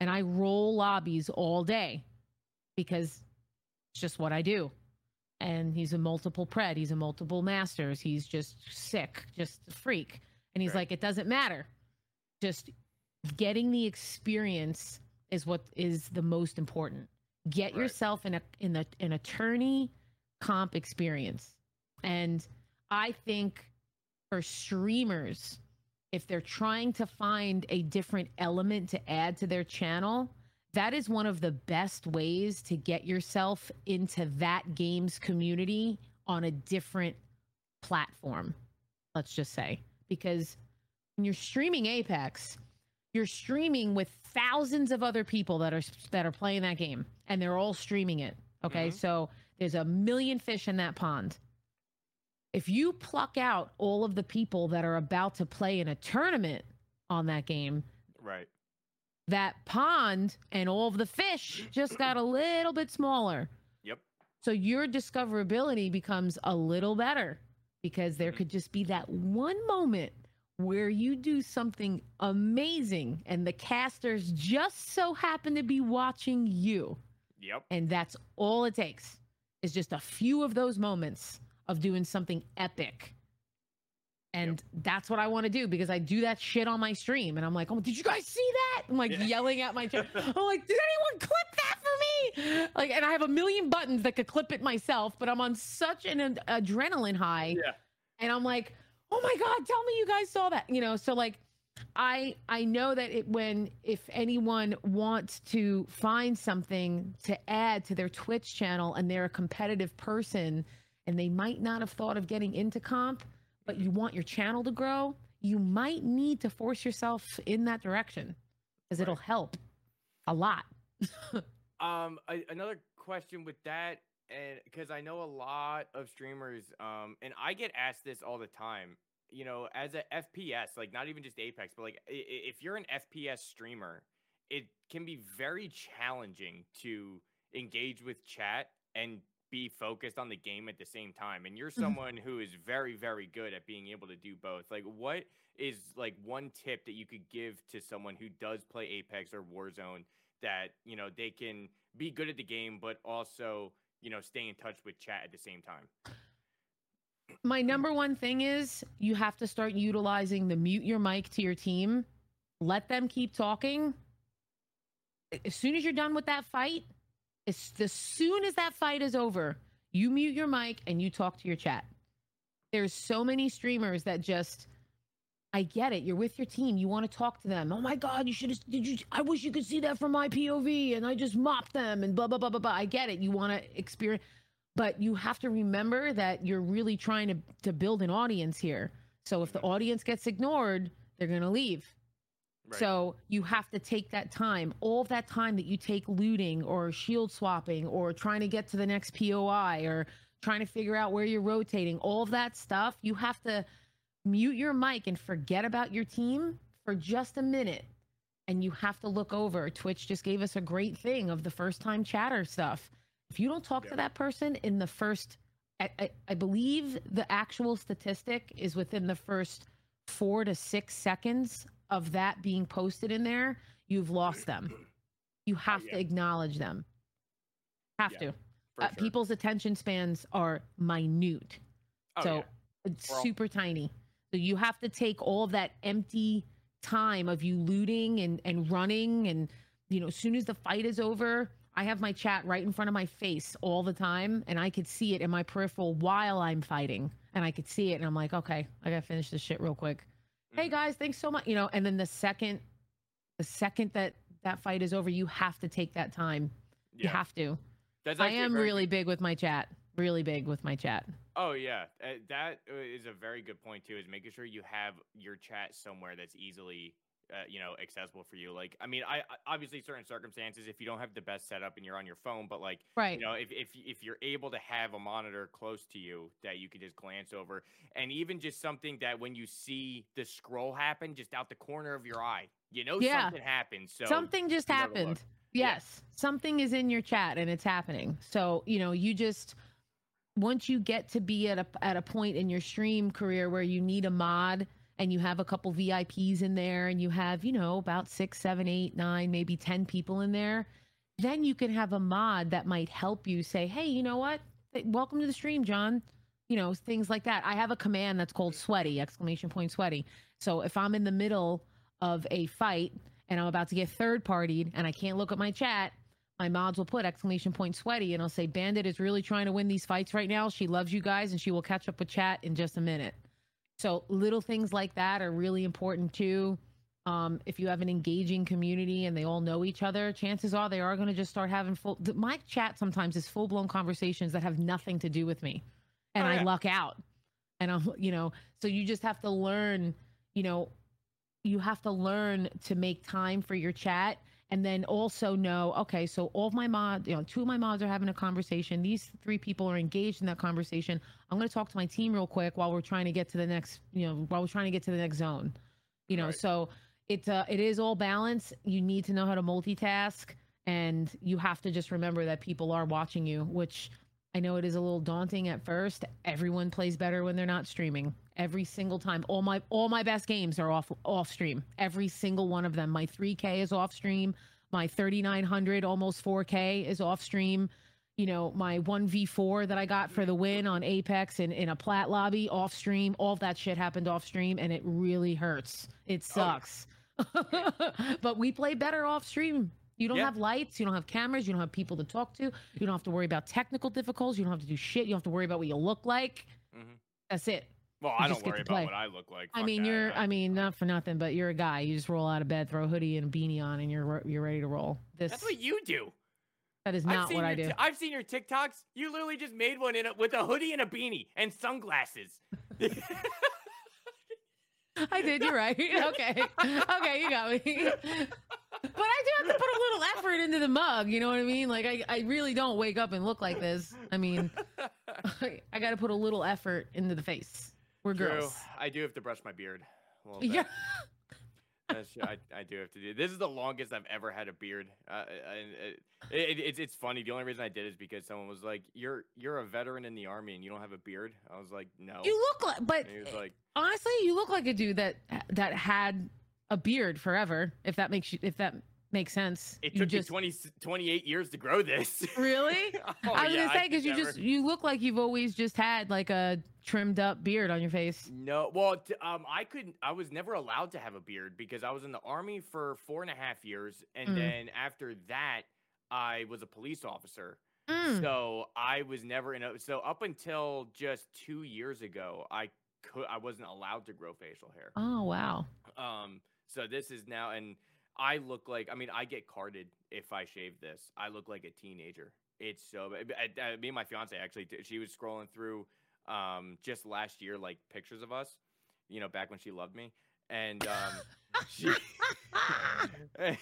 And I roll lobbies all day because it's just what I do. And he's a multiple pred. He's a multiple masters. He's just sick, just a freak. And he's Right. like, it doesn't matter. Just getting the experience is what is the most important. Get Right. yourself in a in a an attorney comp experience. And I think for streamers, if they're trying to find a different element to add to their channel, that is one of the best ways to get yourself into that game's community on a different platform. Let's just say because when you're streaming Apex, you're streaming with thousands of other people that are that are playing that game and they're all streaming it. Okay? Mhm. So there's a million fish in that pond. If you pluck out all of the people that are about to play in a tournament on that game, Right. that pond and all of the fish just got a little bit smaller. Yep. So your discoverability becomes a little better because there Mhm. could just be that one moment where you do something amazing and the casters just so happen to be watching you. Yep. And that's all it takes is just a few of those moments of doing something epic. And that's what I want to do because I do that shit on my stream. And I'm like, oh, did you guys see that? I'm like Yeah. yelling at my chat. I'm like, did anyone clip that for me? Like, and I have a million buttons that could clip it myself, but I'm on such an ad- adrenaline high. Yeah. And I'm like, oh my God, tell me you guys saw that. You know, so like, I I know that it when if anyone wants to find something to add to their Twitch channel and they're a competitive person and they might not have thought of getting into comp, but you want your channel to grow, you might need to force yourself in that direction because it'll help a lot. Um, a, another question with that, and because I know a lot of streamers, um, and I get asked this all the time. You know, as a FPS, like not even just Apex, but like if you're an FPS streamer, it can be very challenging to engage with chat and be focused on the game at the same time. And you're Mhm. someone who is very, very good at being able to do both. Like, what is like one tip that you could give to someone who does play Apex or Warzone that you know they can be good at the game, but also you know stay in touch with chat at the same time? My number one thing is you have to start utilizing the mute your mic to your team. Let them keep talking. As soon as you're done with that fight, as, as soon as that fight is over, you mute your mic and you talk to your chat. There's so many streamers that just I get it. You're with your team. You want to talk to them. Oh my God, you should have. Did you? I wish you could see that from my POV, and I just mopped them, and blah blah blah blah blah. I get it. You want to experience, but you have to remember that you're really trying to to build an audience here. So if the audience gets ignored, they're gonna leave. Right. So you have to take that time, all of that time that you take looting or shield swapping or trying to get to the next POI or trying to figure out where you're rotating, all of that stuff, you have to mute your mic and forget about your team for just a minute and you have to look over twitch just gave us a great thing of the first time chatter stuff if you don't talk Yeah. to that person in the first I, I, I believe the actual statistic is within the first four to six seconds of that being posted in there you've lost them you have Oh, yeah. to acknowledge them have Yeah, to uh, sure. people's attention spans are minute Oh, so it's We're all- super tiny. So you have to take all that empty time of you looting and and running and you know as soon as the fight is over, I have my chat right in front of my face all the time and I could see it in my peripheral while I'm fighting and I could see it and I'm like, okay, I got to finish this shit real quick. Hey Mhm. guys, thanks so much, you know, and then the second the second that that fight is over, you have to take that time. You have to. That's I am really good- big with my chat. Really big with my chat. Oh yeah, uh, that uh, a very good point too. Is making sure you have your chat somewhere that's easily, uh, you know, accessible for you. Like, I mean, I, obviously certain circumstances if you don't have the best setup and you're on your phone, but like, Right. you know, if if if you're able to have a monitor close to you that you could just glance over, and even just something that when you see the scroll happen just out the corner of your eye, you know, Yeah. something happened. So something just happened. Yeah. Yes, something is in your chat and it's happening. So you know, you just once you get to be at a at a point in your stream career where you need a mod and you have a couple VIPs in there and you have you know about six, seven, eight, nine, maybe ten people in there, then you can have a mod that might help you say, hey, you know what? Welcome to the stream, John. You know, things like that. I have a command that's called sweaty, exclamation point sweaty. So if I'm in the middle of a fight and I'm about to get third partied and I can't look at my chat, my mods will put exclamation point sweaty and I'll say Bandit is really trying to win these fights right now. She loves you guys and she will catch up with chat in just a minute. So little things like that are really important too. Um, if you have an engaging community and they all know each other, chances are they are going to just start having full. My chat sometimes is full blown conversations that have nothing to do with me, and Oh, I luck out. And I'm, you know, so you just have to learn, you know, you have to learn to make time for your chat and then also know okay so all of my mods you know two of my mods are having a conversation. These three people are engaged in that conversation. I'm going to talk to my team real quick while we're trying to get to the next you know while we're trying to get to the next zone you know? Right. so it's uh it is all balance you need to know how to multitask and you have to just remember that people are watching you which i know it is a little daunting at first. Everyone plays better when they're not streaming. Every single time all my all my best games are off off stream. Every single one of them. My 3k is off stream. My 3900 almost 4k is off stream. You know my 1v4 that i got for the win on apex in, in a plat lobby off stream. All that shit happened off stream and it really hurts. It Oh, sucks. But we play better off stream you don't Yeah. have lights you don't have cameras you don't have people to talk to you don't have to worry about technical difficulties you don't have to do shit you don't have to worry about what you look like Mhm. that's it Well, You I don't worry about play. what I look like. I mean, that. you're. I mean, not for nothing, but you're a guy. You just roll out of bed, throw a hoodie and a beanie on, and you're you're ready to roll. This That's what you do. that is not what I do. ti- I've seen your TikToks. You literally just made one in a, with a hoodie and a beanie and sunglasses. I did. You're right. Okay. Okay, you got me. But I do have to put a little effort into the mug. You know what I mean? Like I, I really don't wake up and look like this. I mean, I got to put a little effort into the face. We're True. girls. I do have to brush my beard. A little bit. Yeah. I, I do have to do. This is the longest I've ever had a beard. Uh, and it, it, it's it's funny. The only reason I did is because someone was like, "You're you're a veteran in the army and you don't have a beard." I was like, "No." You look like, but And he was like, honestly, you look like a dude that that had a beard forever. If that makes you, if that makes sense. "It you took just me 20, 28 years to grow this." really. Oh, I was yeah, gonna say because you never- just you look like you've always just had like a trimmed up beard on your face. No, well, t- um, I couldn't. I was never allowed to have a beard because I was in the army for four and a half years, and Mm. then after that, I was a police officer. Mm. So I was never in a. So up until just two years ago, I could. I wasn't allowed to grow facial hair. Oh wow. Um. So this is now, and I look like. I mean, I get carded if I shave this. I look like a teenager. It's so. I, I, me and my fiance actually. She was scrolling through, um, just last year, like pictures of us. You know, back when she loved me, and um, she.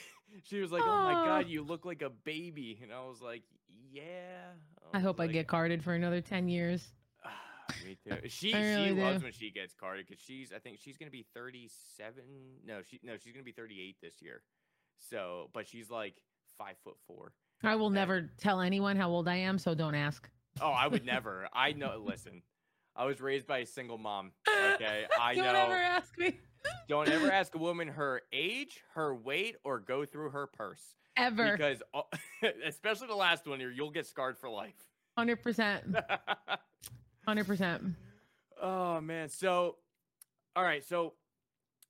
she was like, "Oh my god, you look like a baby," and I was like, "Yeah." I was hope I get carded for another ten years. Me too. Uh, she I really she loves do. when she gets carded because she's I think she's gonna be 37. No, she no she's gonna be 38 this year. So, but she's like five foot four. I will Okay. never tell anyone how old I am, so don't ask. Oh, I would never. I know. Listen, I was raised by a single mom. Okay, I don't know. ever ask me. Don't ever ask a woman her age, her weight, or go through her purse Ever. because, uh, especially the last one here, you'll get scarred for life. 100%. 100%. oh man. So, all right. So,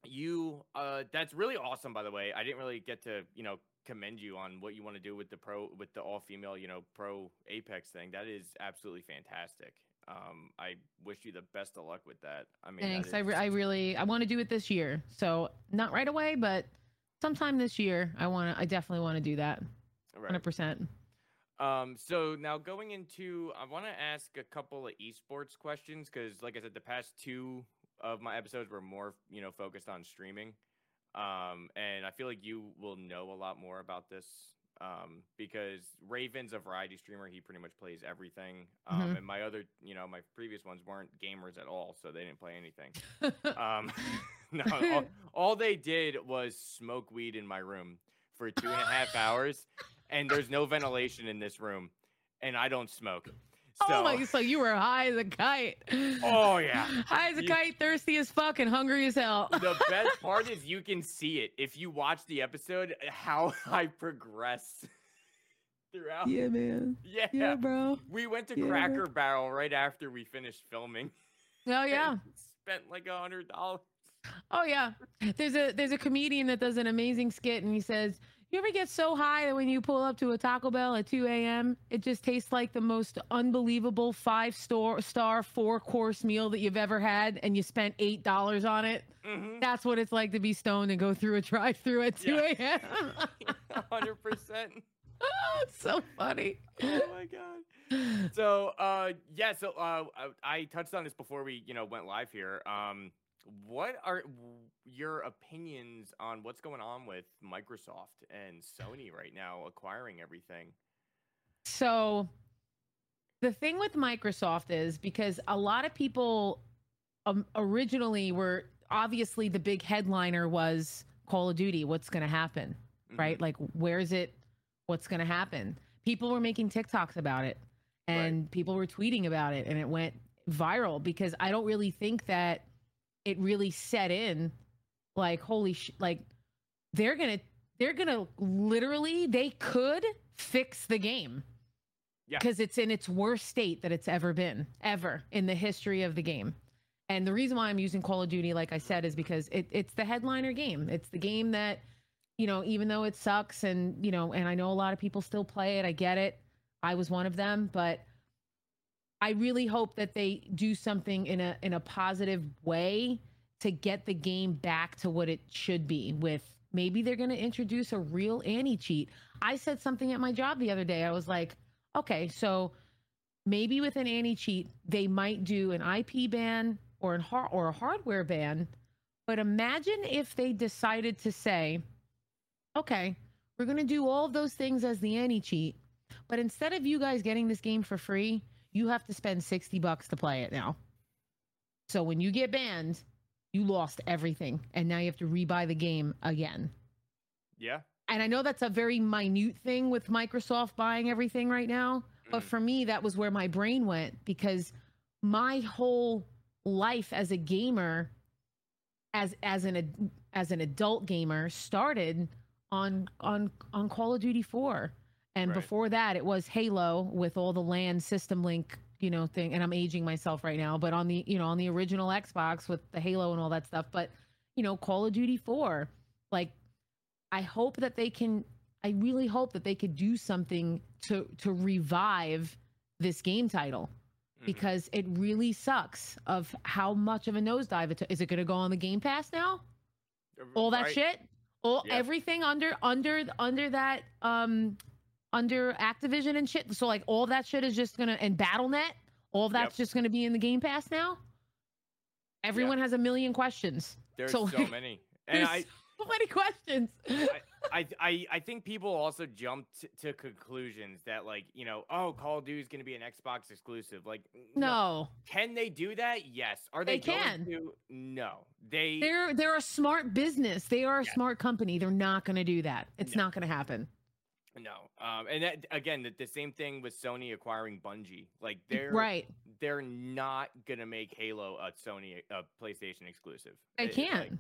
you, uh, that's really awesome. By the way, I didn't really get to, you know, commend you on what you want to do with the pro, with the all female, you know, pro Apex thing. That is absolutely fantastic. Um, I wish you the best of luck with that. I mean, Thanks. I, re- I really I want to do it this year. So not right away, but sometime this year. I want to I definitely want to do that. right. 100%. Um, so now going into, I want to ask a couple of esports questions because, like I said, the past two of my episodes were more, you know, focused on streaming. Um, and I feel like you will know a lot more about this. Um, because Raven's a variety streamer, he pretty much plays everything. Um, Mhm. and my other, you know, my previous ones weren't gamers at all, so they didn't play anything. Um, no, all, all they did was smoke weed in my room for two and a half hours, and there's no ventilation in this room, and I don't smoke. Oh so, oh my so you were high as a kite. Oh, yeah. High as a You- kite, thirsty as fuck, and hungry as hell. the best part is you can see it if you watch the episode how I progress throughout. yeah, man. Yeah. Yeah, bro. We went to Yeah, bro. Cracker Barrel right after we finished filming. Oh yeah. Spent like a hundred dollars. Oh yeah. There's a there's a comedian that does an amazing skit and he says, You ever get so high that when you pull up to a Taco Bell at 2 a.m., it just tastes like the most unbelievable five star star four course meal that you've ever had and you spent eight dollars on it? Mm-hmm. That's what it's like to be stoned and go through a drive through at 2 a.m. hundred percent. it's so funny. Oh my god. So uh yeah, so uh I, I touched on this before we, you know, went live here. Um what are your opinions on what's going on with Microsoft and Sony right now acquiring everything? So the thing with Microsoft is because a lot of people um, originally were obviously the big headliner was Call of Duty. What's going to happen? Mhm. Right? Like, where's it? What's going to happen? People were making TikToks about it and people were tweeting about it and it went viral because I don't really think that it really set in like, holy sh, like they're going to, they're going to literally, they could fix the game. Yeah. because it's in its worst state that it's ever been ever in the history of the game. And the reason why i'm using call of duty like i said is because it, it's the headliner game. It's the game that you know even though it sucks and you know and i know a lot of people still play it i get it. I was one of them but i really hope that they do something in a in a positive way to get the game back to what it should be with maybe they're going to introduce a real anti cheat i said something at my job the other day i was like okay, so maybe with an anti cheat, they might do an IP ban or an har- or a hardware ban. But imagine if they decided to say, okay, we're going to do all of those things as the anti cheat, but instead of you guys getting this game for free, you have to spend 60 bucks to play it now. So when you get banned, you lost everything and now you have to rebuy the game again Yeah. and I know that's a very minute thing with Microsoft buying everything right now, but Mhm. for me that was where my brain went because my whole life as a gamer as as an as an adult gamer started on on on Call of Duty 4 and Right. before that it was Halo with all the LAN system link you know thing and I'm aging myself right now but on the you know on the original Xbox with the Halo and all that stuff but you know Call of Duty 4 like I hope that they can I really hope that they could do something to to revive this game title Mhm. because it really sucks of how much of a nosedive it took. Is it going to go on the Game Pass now? All that Right. shit, all Yeah. everything under under under that um under Activision and shit. So like all that shit is just gonna and Battle.net, all that's Yep. just gonna be in the Game Pass now. Everyone has a million questions. There's so, so, like, many. And There's I, so many questions. I I, I I think people also jumped to conclusions that like you know oh Call of Duty is going to be an Xbox exclusive. Like no. can they do that? Yes. Are they, They can. going to? No. They They're they're a smart business. They are a Yeah. smart company. They're not going to do that. It's No. not going to happen. No. Um, and that again the, the same thing with Sony acquiring Bungie. Like they're Right. they're not gonna make Halo a Sony a PlayStation exclusive. They It- can't. like,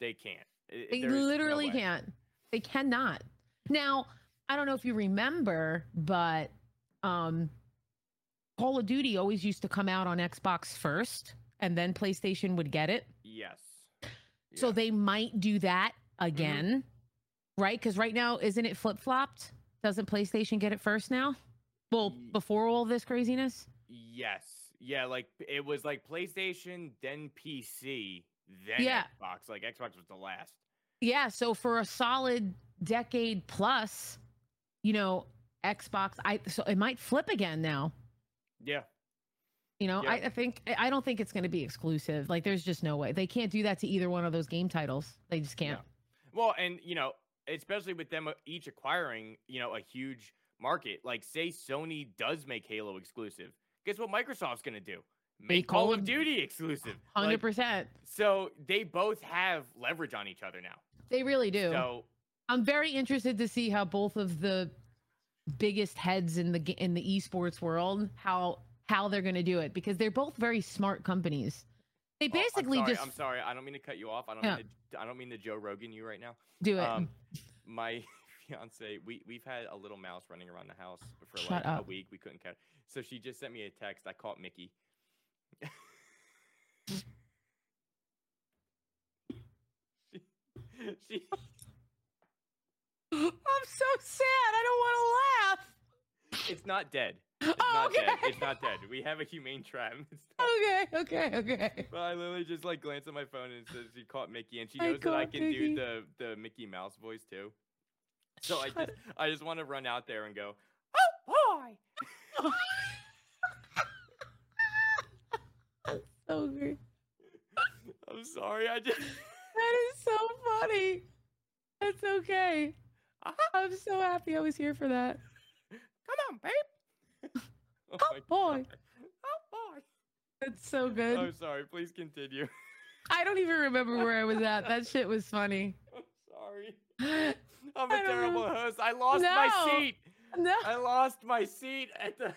they can't. It- They no literally way. can't. They cannot. Now, I don't know if you remember, but um Call of Duty always used to come out on Xbox first and then PlayStation would get it. Yes. So they might do that again. Right? Cuz right now isn't it flip-flopped? Doesn't PlayStation get it first now? Well, before all this craziness? Yes. Yeah, like it was like PlayStation, then PC, then Yeah. Xbox. Like Xbox was the last. Yeah, so for a solid decade plus, you know, Xbox I so it might flip again now. Yeah. You know, I, Yeah. I think I don't think it's going to be exclusive. Like, there's just no way they can't do that to either one of those game titles. They just can't. Well, and you know, especially with them uh, each acquiring, you know, a huge market. Like, say Sony does make Halo exclusive. Guess what Microsoft's gonna do? Make Call Call of- Duty exclusive. Hundred Like, percent. so they both have leverage on each other now. They really do. So I'm very interested to see how both of the biggest heads in the in the esports world how how they're going to do it because they're both very smart companies. They Oh, I'm basically sorry, just I'm sorry. I don't mean to cut you off. I don't Yeah. mean to, I don't mean to Joe Rogan you right now. do it. Um, my fiance, we we've had a little mouse running around the house for Shut like a week. We couldn't catch. So she just sent me a text. I caught Mickey. she, she, I'm so sad. I don't want to laugh. it's not dead. It's Oh, not dead. It's not dead. We have a humane trap. Okay, okay, okay. But I literally just like glanced at my phone and it says she caught Mickey, and she I knows that I can Mickey. do the the Mickey Mouse voice too. So I Shut just I just want to run out there and go, oh boy. so great. I'm sorry. I just That is so funny. That's okay. Uh-huh. I'm so happy I was here for that. come on, babe. Oh, Oh, boy. God. Oh boy. That's so good. I'm sorry. Please continue. I don't even remember where I was at. That shit was funny. I'm sorry. I'm a terrible know. host. I lost my seat. No, I lost my seat at the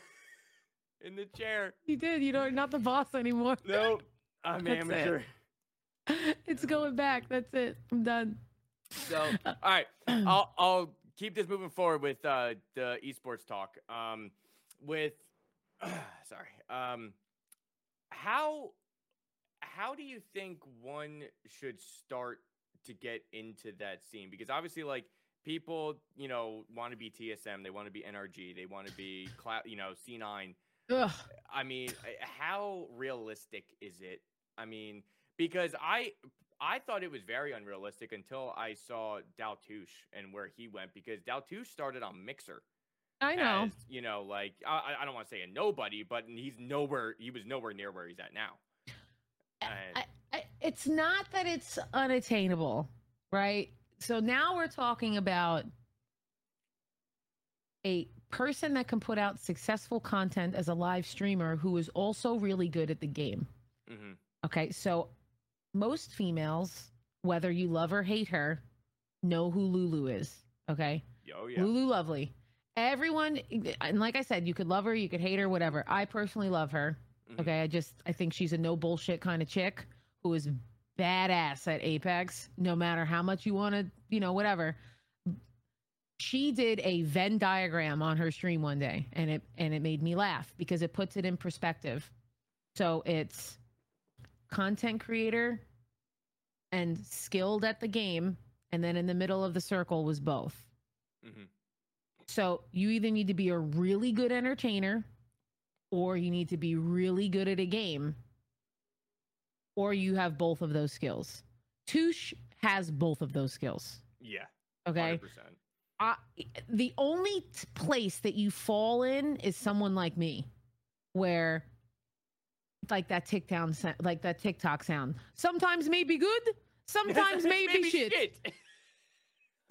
in the chair. you did. You know, not the boss anymore. Nope. I'm That's it. It's going back. That's it. I'm done. So, all right, I'll I'll keep this moving forward with uh, the esports talk. Um, with sorry, um, how how do you think one should start to get into that scene? Because obviously, like people, you know, want to be TSM, they want to be NRG, they want to be cloud, you know, C9. Ugh. I mean, how realistic is it? I mean, because I I thought it was very unrealistic until I saw Daltoosh and where he went because Daltoosh started on Mixer. I know. As, you know, like I, I- don't want to say a nobody, but he's nowhere. He was nowhere near where he's at now. And- I, I, it's not that it's unattainable, right? So now we're talking about a person that can put out successful content as a live streamer who is also really good at the game. Mhm. Okay, so most females, whether you love or hate her, know who Lulu is. Okay, Oh yeah. LuluLuvely. Everyone, and like I said, you could love her, you could hate her, whatever. I personally love her. Mhm. Okay, I just I think she's a no bullshit kind of chick who is badass at Apex, no matter how much you want to, you know, whatever. She did a Venn diagram on her stream one day and it and it made me laugh because it puts it in perspective. So it's content creator and skilled at the game and then in the middle of the circle was both. Mhm. So you either need to be a really good entertainer or you need to be really good at a game or you have both of those skills. Toosh has both of those skills. Yeah. Okay. 100%. I, the only t- place that you fall in is someone like me where like that tick down sa- like that TikTok sound. Sometimes may be good, sometimes may be shit.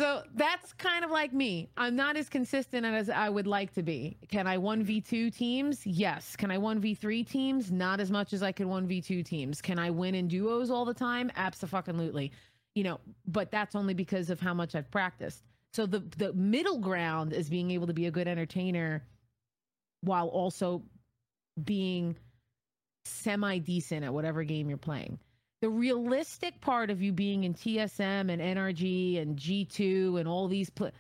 So that's kind of like me. I'm not as consistent as I would like to be. Can I 1v2 teams? Yes. Can I 1v3 teams? Not as much as I can 1v2 teams. Can I win in duos all the time? Absolutely. You know, but that's only because of how much I've practiced. So the the middle ground is being able to be a good entertainer while also being semi decent at whatever game you're playing the realistic part of you being in TSM and NRG and G2 and all these pl-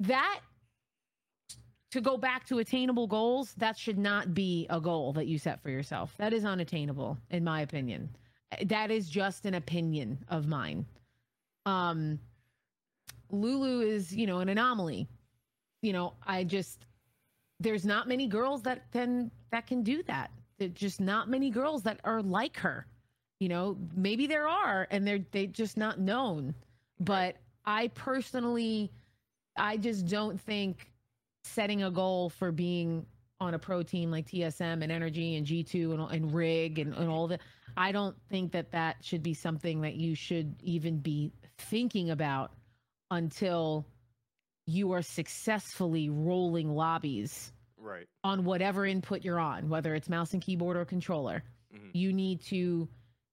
that to go back to attainable goals, that should not be a goal that you set for yourself. That is unattainable in my opinion. That is just an opinion of mine. Um Lulu is, you know, an anomaly. You know, I just there's not many girls that can that can do that. There's just not many girls that are like her you know maybe there are and they're they just not known. But i personally i just don't think setting a goal for being on a pro team like tsm and NRG and g2 and, and rig and, and all that i don't think that that should be something that you should even be thinking about until you are successfully rolling lobbies right. on whatever input you're on whether it's mouse and keyboard or controller. Mm-hmm. you need to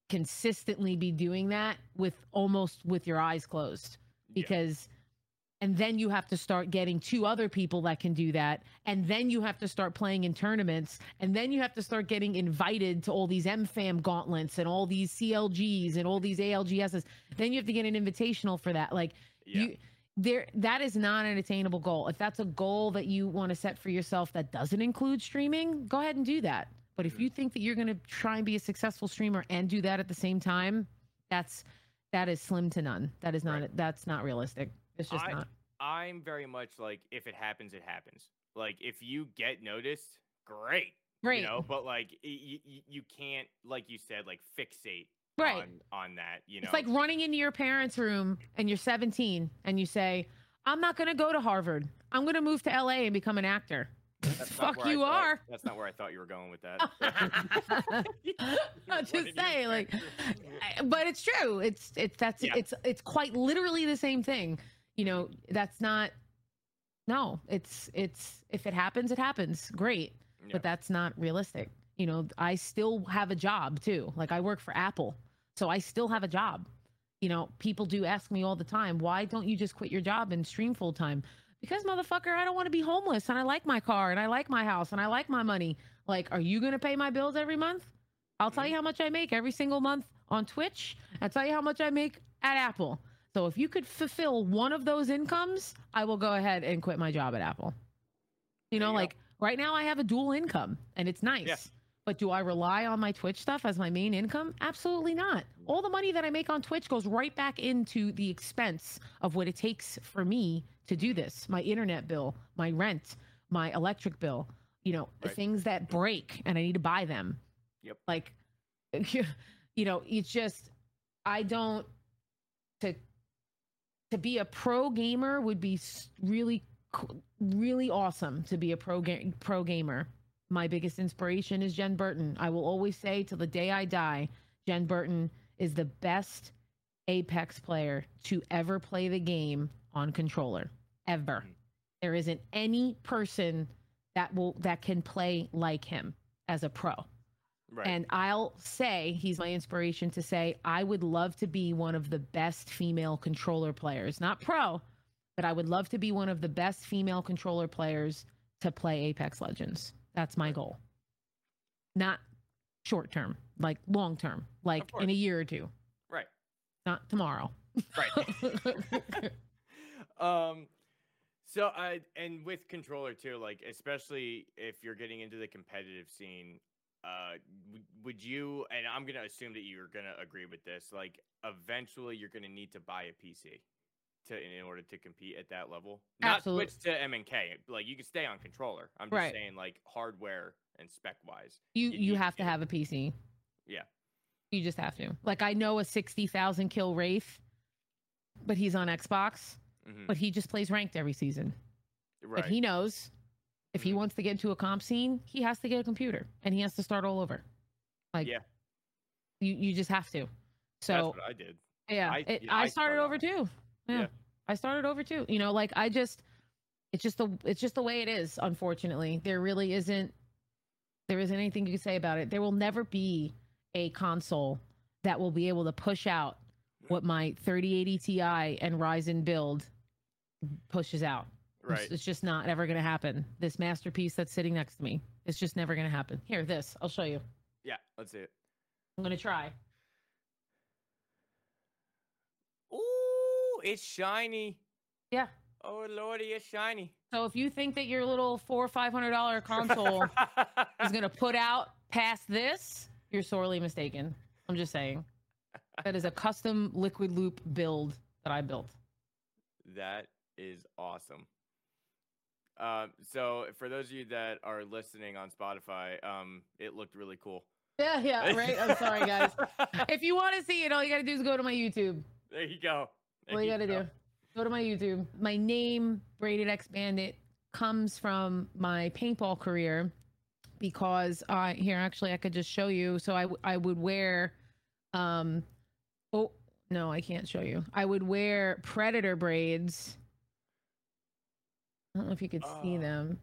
consistently be doing that with almost with your eyes closed because yeah. and then you have to start getting two other people that can do that and then you have to start playing in tournaments and then you have to start getting invited to all these mfam gauntlets and all these clgs and all these algs's then you have to get an invitational for that like yeah. you there that is not an attainable goal if that's a goal that you want to set for yourself that doesn't include streaming go ahead and do that but if you think that you're going to try and be a successful streamer and do that at the same time, that's that is slim to none. That is not right. that's not realistic. It's just I, not. I'm very much like if it happens, it happens. Like if you get noticed, great. Great. You know, but like you, you can't, like you said, like fixate right on, on that. You know, it's like running into your parents' room and you're 17 and you say, "I'm not going to go to Harvard. I'm going to move to LA and become an actor." Fuck you thought, are. That's not where I thought you were going with that. I'm just saying, like, but it's true. It's it's that's yeah. it's it's quite literally the same thing. You know, that's not. No, it's it's if it happens, it happens. Great, yeah. but that's not realistic. You know, I still have a job too. Like I work for Apple, so I still have a job. You know, people do ask me all the time, why don't you just quit your job and stream full time? Because motherfucker, I don't want to be homeless and I like my car and I like my house and I like my money. Like, are you going to pay my bills every month? I'll tell you how much I make every single month on Twitch. I'll tell you how much I make at Apple. So if you could fulfill one of those incomes, I will go ahead and quit my job at Apple. You know, you like go. right now I have a dual income and it's nice. Yeah. But do I rely on my Twitch stuff as my main income? Absolutely not. All the money that I make on Twitch goes right back into the expense of what it takes for me to do this my internet bill, my rent, my electric bill, you know, right. things that break and I need to buy them. Yep. Like, you know, it's just, I don't, to, to be a pro gamer would be really, really awesome to be a pro, ga- pro gamer. My biggest inspiration is Genburten. I will always say till the day I die, Genburten is the best Apex player to ever play the game on controller ever. Mm-hmm. There isn't any person that will that can play like him as a pro. Right. And I'll say he's my inspiration to say I would love to be one of the best female controller players, not pro, but I would love to be one of the best female controller players to play Apex Legends. That's my goal. Not short term, like long term, like in a year or two. Right. Not tomorrow. Right. um so I and with controller too, like especially if you're getting into the competitive scene, uh would you and I'm to assume that you're to agree with this, like eventually you're to need to buy a PC to in order to compete at that level. Not Absolutely. switch to MNK. Like you can stay on controller. I'm just right. saying like hardware and spec wise. You you, you have to have a PC. Yeah. You just have to. Like I know a 60,000 kill Wraith, but he's on Xbox mm-hmm. but he just plays ranked every season. Right. But he knows if he mm-hmm. wants to get into a comp scene, he has to get a computer and he has to start all over. Like, yeah, you you just have to. So I did. Yeah, I, it, I, I started, started over too. Yeah. yeah. I started over too. You know, like I just it's just the it's just the way it is, unfortunately. There really isn't there isn't anything you can say about it. There will never be a console that will be able to push out what my 3080 Ti and Ryzen build pushes out. Right. It's, it's just not ever going to happen. This masterpiece that's sitting next to me, it's just never going to happen. Here, this, I'll show you. Yeah, let's see it. I'm going to try. Ooh, it's shiny. Yeah. Oh lordy, it's shiny. So if you think that your little four or five hundred dollar console is going to put out past this, you're sorely mistaken. I'm just saying. That is a custom liquid loop build that I built. That is awesome. Um, so for those of you that are listening on Spotify, um, it looked really cool. Yeah, yeah, right. I'm sorry, guys. if you want to see it, all you got to do is go to my YouTube. there you go. There all you got to go. do, go to my YouTube. My name, Braided X Bandit, comes from my paintball career because I here actually I could just show you. So I I would wear, um, oh no, I can't show you. I would wear predator braids. I don't know if you could see Oh. them.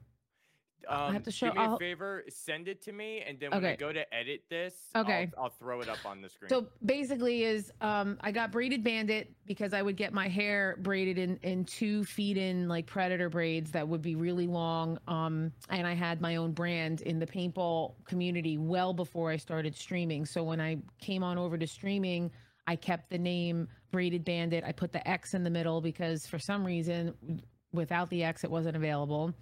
Um, have to show- Do me a I'll- favor. Send it to me, and then when I go to edit this, I'll- Okay. I'll, throw it up on the screen. So basically, is um, I got braided bandit because I would get my hair braided in in two feet in like predator braids that would be really long. Um, and I had my own brand in the paintball community well before I started streaming. So when I came on over to streaming, I kept the name braided bandit. I put the X in the middle because for some reason, without the X, it wasn't available.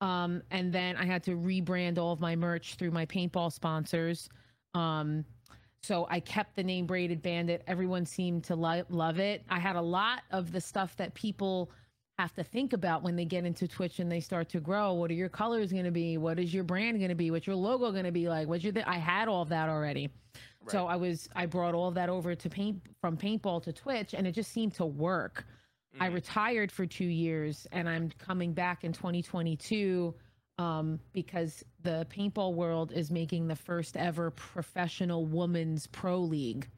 Um, and then I had to rebrand all of my merch through my paintball sponsors. Um, so I kept the name Braided Bandit. Everyone seemed to lo- love it. I had a lot of the stuff that people have to think about when they get into Twitch and they start to grow. What are your colors going to be? What is your brand going to be? What's your logo going to be like? What's your th- I had all of that already. So I was I brought all of that over to paint from paintball to Twitch and it just seemed to work. I Mhm. retired for two years and I'm coming back in 2022 um, because the paintball world is making the first ever professional women's pro league.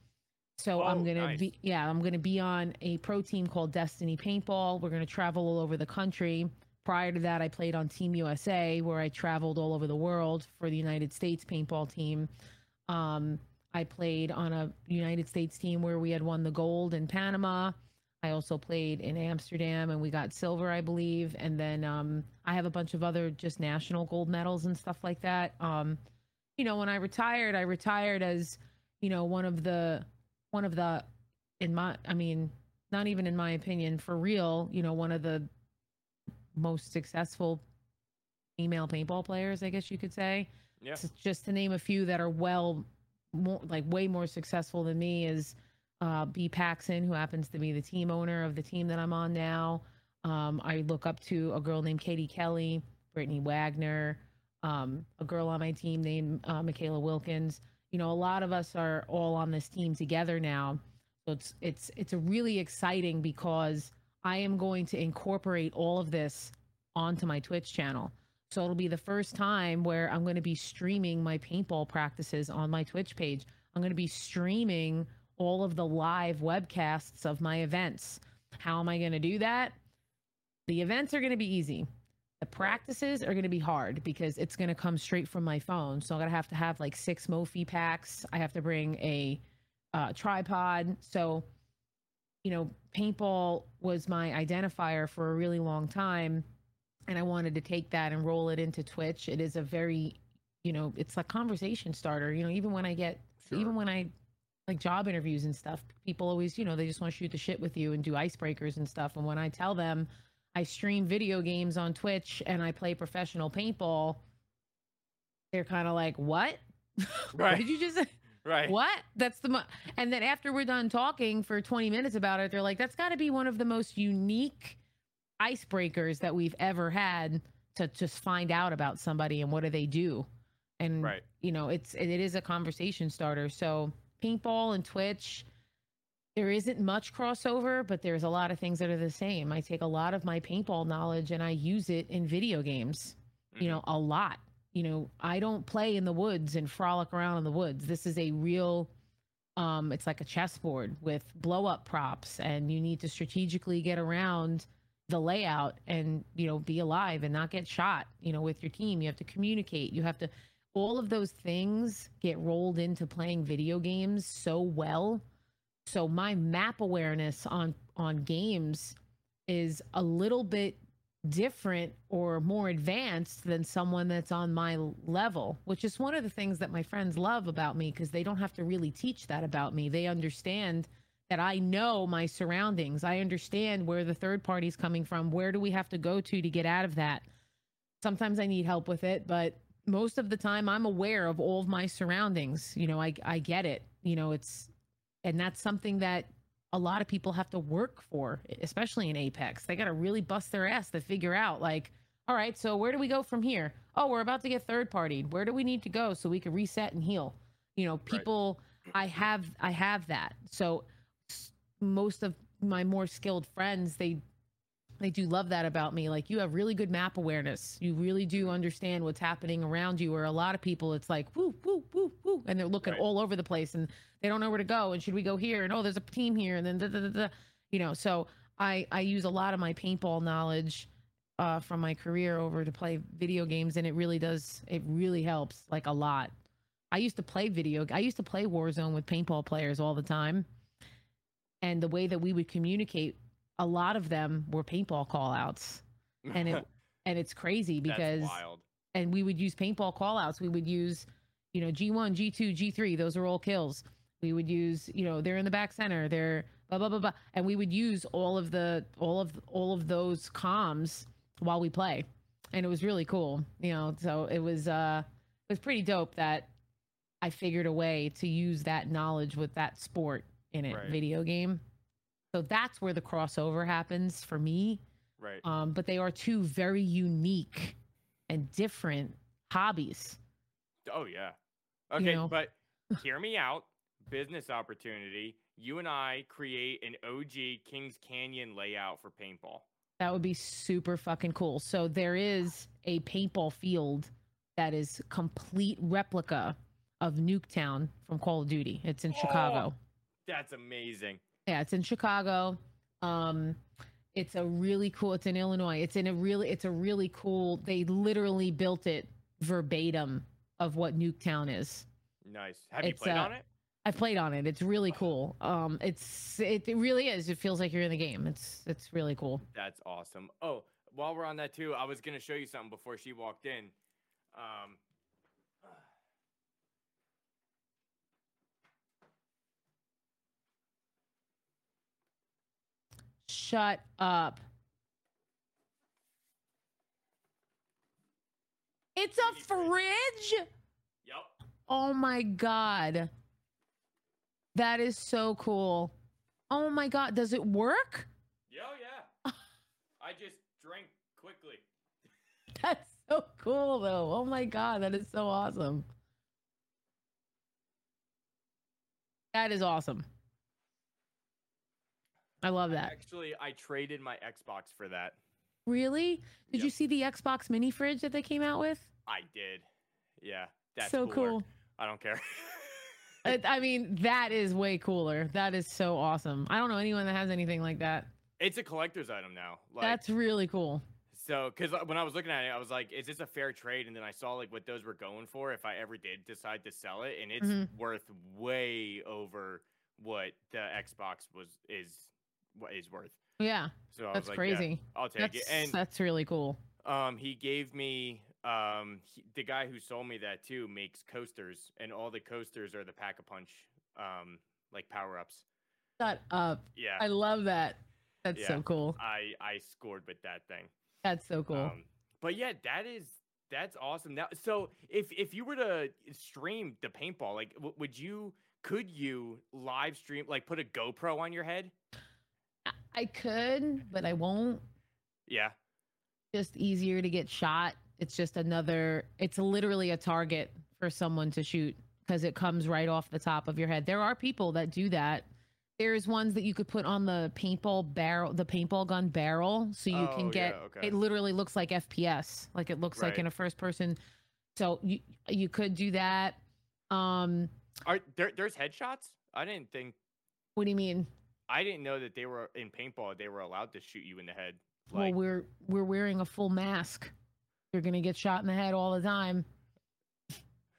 So Oh, I'm gonna nice. be yeah I'm gonna be on a pro team called Destiny Paintball. We're gonna travel all over the country. Prior to that, I played on Team USA, where I traveled all over the world for the United States paintball team. Um, I played on a United States team where we had won the gold in Panama. I also played in Amsterdam and we got silver, I believe. And then um, I have a bunch of other just national gold medals and stuff like that. Um, you know, when I retired, I retired as, you know, one of the, one of the, in my, I mean, not even in my opinion, for real, you know, one of the most successful female paintball players, I guess you could say. Yeah. Just to name a few that are well, more like way more successful than me is uh, B. Paxson, who happens to be the team owner of the team that I'm on now. Um, I look up to a girl named Katie Kelly, Brittany Wagner, um, a girl on my team named uh, Michaela Wilkins. You know, a lot of us are all on this team together now. So it's it's it's really exciting because I am going to incorporate all of this onto my Twitch channel. So it'll be the first time where I'm going to be streaming my paintball practices on my Twitch page. I'm going to be streaming all of the live webcasts of my events. How am I going to do that? The events are going to be easy. The practices are going to be hard because it's going to come straight from my phone. So I'm going to have to have like six Mophie packs. I have to bring a uh, tripod. So, you know, paintball was my identifier for a really long time. And I wanted to take that and roll it into Twitch. It is a very, you know, it's a conversation starter. You know, even when I get, Sure. even when I like job interviews and stuff, people always, you know, they just want to shoot the shit with you and do icebreakers and stuff. And when I tell them I stream video games on Twitch and I play professional paintball, they're kind of like, what? Right. did you just? Right. What? That's the mo-. and then after we're done talking for 20 minutes about it, they're like, that's got to be one of the most unique icebreakers that we've ever had to just find out about somebody and what do they do. And Right. you know, it's it is a conversation starter. So paintball and Twitch, there isn't much crossover, but there's a lot of things that are the same. I take a lot of my paintball knowledge and I use it in video games you Mhm. know, a lot. You know, I don't play in the woods and frolic around in the woods. This is a real um, it's like a chessboard with blow up props, and you need to strategically get around the layout and you know be alive and not get shot. You know, with your team, you have to communicate. You have to. All of those things get rolled into playing video games so well. So my map awareness on on games is a little bit different or more advanced than someone that's on my level, which is one of the things that my friends love about me because they don't have to really teach that about me. They understand that I know my surroundings. I understand where the third party's coming from. Where do we have to go to to get out of that? Sometimes I need help with it, but most of the time I'm aware of all of my surroundings. You know, I I get it. You know, it's and that's something that a lot of people have to work for, especially in Apex. They got to really bust their ass to figure out, like, all right, so where do we go from here? Oh, we're about to get third partied. Where do we need to go so we can reset and heal? You know, people. Right. I have I have that. So most of my more skilled friends, they they do love that about me. Like you have really good map awareness. You really do understand what's happening around you. Where a lot of people, it's like woo, woo, woo, woo, and they're looking right. all over the place and they don't know where to go. And should we go here? And oh, there's a team here. And then da, da, da, da. you know. So I I use a lot of my paintball knowledge uh, from my career over to play video games, and it really does. It really helps like a lot. I used to play video. I used to play Warzone with paintball players all the time, and the way that we would communicate a lot of them were paintball call outs. And it and it's crazy because and we would use paintball call outs. We would use, you know, G1, G2, G3, those are all kills. We would use, you know, they're in the back center, they're blah blah blah blah. And we would use all of the all of all of those comms while we play. And it was really cool. You know, so it was uh it was pretty dope that I figured a way to use that knowledge with that sport in a right. video game so that's where the crossover happens for me. Right. Um, but they are two very unique and different hobbies. Oh yeah. Okay, you know? but hear me out. Business opportunity. You and I create an OG Kings Canyon layout for paintball. That would be super fucking cool. So there is a paintball field that is complete replica of Nuketown from Call of Duty. It's in oh, Chicago. That's amazing. Yeah, it's in Chicago. Um, it's a really cool. It's in Illinois. It's in a really. It's a really cool. They literally built it verbatim of what Nuketown is. Nice. Have it's, you played uh, on it? I've played on it. It's really cool. Um, it's it, it really is. It feels like you're in the game. It's it's really cool. That's awesome. Oh, while we're on that too, I was gonna show you something before she walked in. Um, Shut up. It's a fridge? Yep. Oh my god. That is so cool. Oh my god, does it work? Yeah, oh yeah. I just drank quickly. That's so cool though. Oh my god, that is so awesome. That is awesome. I love that. Actually, I traded my Xbox for that. Really? Did yep. you see the Xbox mini fridge that they came out with? I did. Yeah. That's so cooler. cool. I don't care. I mean, that is way cooler. That is so awesome. I don't know anyone that has anything like that. It's a collector's item now. Like, That's really cool. So, because uh, when I was looking at it, I was like, "Is this a fair trade?" And then I saw like what those were going for. If I ever did decide to sell it, and it's mm-hmm. worth way over what the Xbox was is what is worth. Yeah. So that's like, crazy. Yeah, I'll take that's, it. And that's really cool. Um, he gave me um he, the guy who sold me that too makes coasters, and all the coasters are the pack a punch um like power ups. Shut up. Yeah. I love that. That's yeah, so cool. I I scored with that thing. That's so cool. Um, but yeah, that is that's awesome. Now, so if if you were to stream the paintball, like, w- would you could you live stream like put a GoPro on your head? I could, but I won't. Yeah. Just easier to get shot. It's just another, it's literally a target for someone to shoot because it comes right off the top of your head. There are people that do that. There's ones that you could put on the paintball barrel, the paintball gun barrel, so you oh, can get. Yeah, okay. It literally looks like FPS, like it looks right. like in a first person. So you you could do that. Um, are there? There's headshots I didn't think What do you mean? I didn't know that they were in paintball. They were allowed to shoot you in the head. well, we're we're wearing a full mask. You're gonna get shot in the head all the time.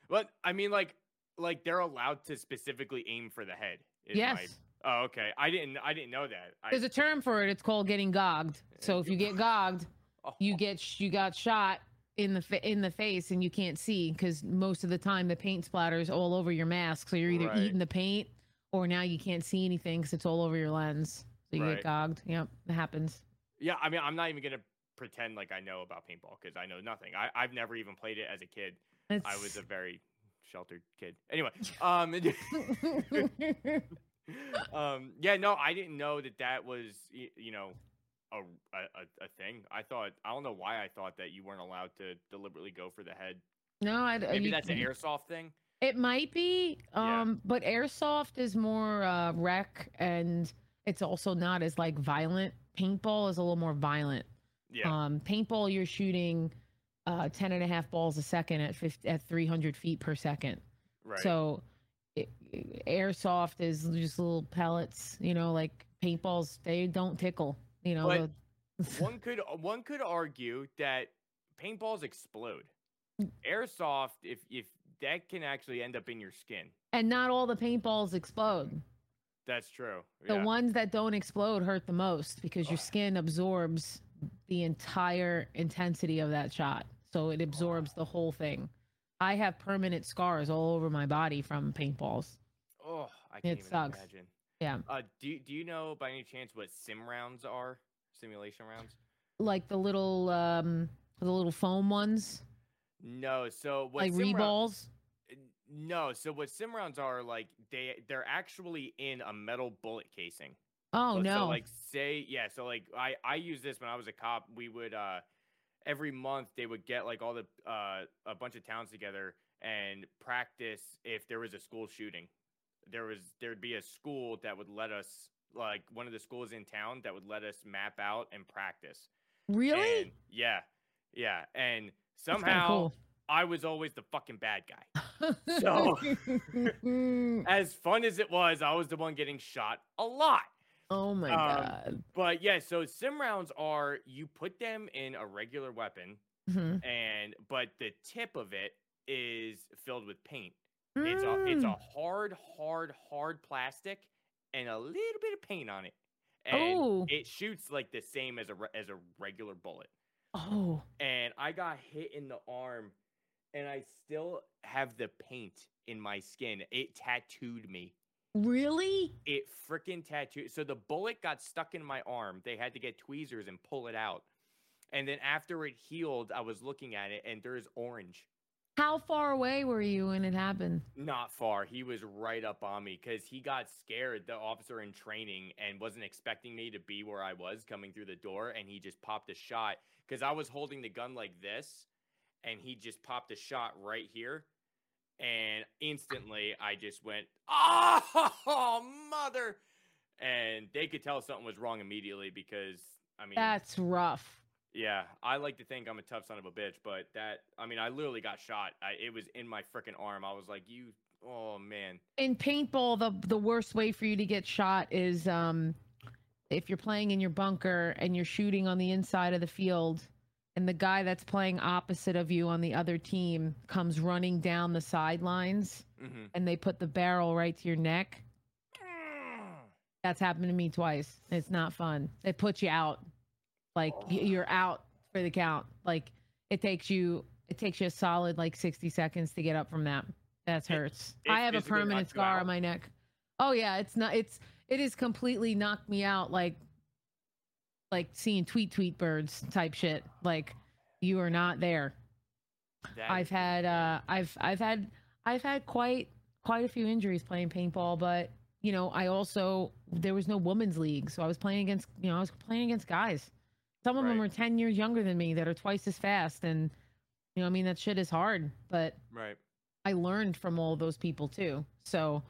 but I mean, like, like they're allowed to specifically aim for the head. is my- Yes. oh, okay. I didn't. I didn't know that. I, There's a term for it. It's called getting gogged. So if you get gogged, oh, you get you got shot in the fa- in the face and you can't see because most of the time the paint splatters all over your mask. So you're either Right. eating the paint or now you can't see anything because it's all over your lens. So you Right. get gogged. Yep, it happens. Yeah, I mean, I'm not even gonna pretend like I know about paintball because I know nothing. I, I've never even played it as a kid. I was a very sheltered kid. Anyway, um, um, yeah, no, I didn't know that that was you know a, a a- a thing. I thought I don't know why I thought that you weren't allowed to deliberately go for the head. no, I, Maybe you- that's an airsoft thing. It might be, Yeah. um, but airsoft is more uh, rec, and it's also not as like violent. Paintball is a little more violent. Yeah, Um, paintball, you're shooting uh, 10 and a half balls a second at 50, at 300 feet per second. right. So it, airsoft is just little pellets, you know, like paintballs, they don't tickle, you know. One could one could argue that paintballs explode. Airsoft, if if that can actually end up in your skin, and not all the paintballs explode. that's true. The yeah. ones that don't explode hurt the most because your skin absorbs the entire intensity of that shot. So it absorbs the whole thing. I have permanent scars all over my body from paintballs. Oh, I can't It even sucks. imagine. Yeah. Uh, do do you know by any chance what sim rounds are? Simulation rounds? Like the little um the little foam ones, No. So what like sim round- reballs. No. So what sim rounds are like? They they're actually in a metal bullet casing. Oh So- no. So like say yeah. So like I I used this when I was a cop. We would uh every month they would get like all the uh a bunch of towns together and practice if there was a school shooting. There was there'd be a school that would let us like one of the schools in town that would let us map out and practice. really? And yeah. Yeah. And somehow cool. I was always the fucking bad guy. So- As fun as it was, I was the one getting shot a lot. oh my um, god. But yeah, so sim rounds are you put them in a regular weapon Mhm. and but the tip of it is filled with paint. It's a it's a Mm. hard, hard, hard plastic and a little bit of paint on it. And Oh. it shoots like the same as a as a regular bullet. Oh. And I got hit in the arm and I still have the paint in my skin. It tattooed me. Really? It freaking tattooed. So the bullet got stuck in my arm. They had to get tweezers and pull it out. And then after it healed, I was looking at it and there's orange. How far away were you when it happened? Not far. He was right up on me because he got scared, the officer in training, and wasn't expecting me to be where I was coming through the door. And he just popped a shot because I was holding the gun like this. And he just popped a shot right here. And instantly I just went, oh, mother. And they could tell something was wrong immediately because, I mean, That's rough. Yeah, I like to think I'm a tough son of a bitch, but that, I mean, I literally got shot. I, it was in my freaking arm. I was like, you, oh man. In paintball, the the worst way for you to get shot is um if you're playing in your bunker and you're shooting on the inside of the field and the guy that's playing opposite of you on the other team comes running down the sidelines Mm-hmm. and they put the barrel right to your neck. That's happened to me twice. It's not fun. It puts you out. Like you're out for the count. Like it takes you it takes you a solid like 60 seconds to get up from that. That hurts. it I have a permanent scar on my neck. Oh yeah, it's not it's it is completely knocked me out like like seeing tweet tweet birds type shit. Like you are not there. That I've had uh I've I've had I've had quite quite a few injuries playing paintball, but you know, I also there was no women's league, so I was playing against you know, I was playing against guys. Some of them are 10 years younger than me that are twice as fast and you know, I mean that shit is hard, but right. I learned from all those people too. So,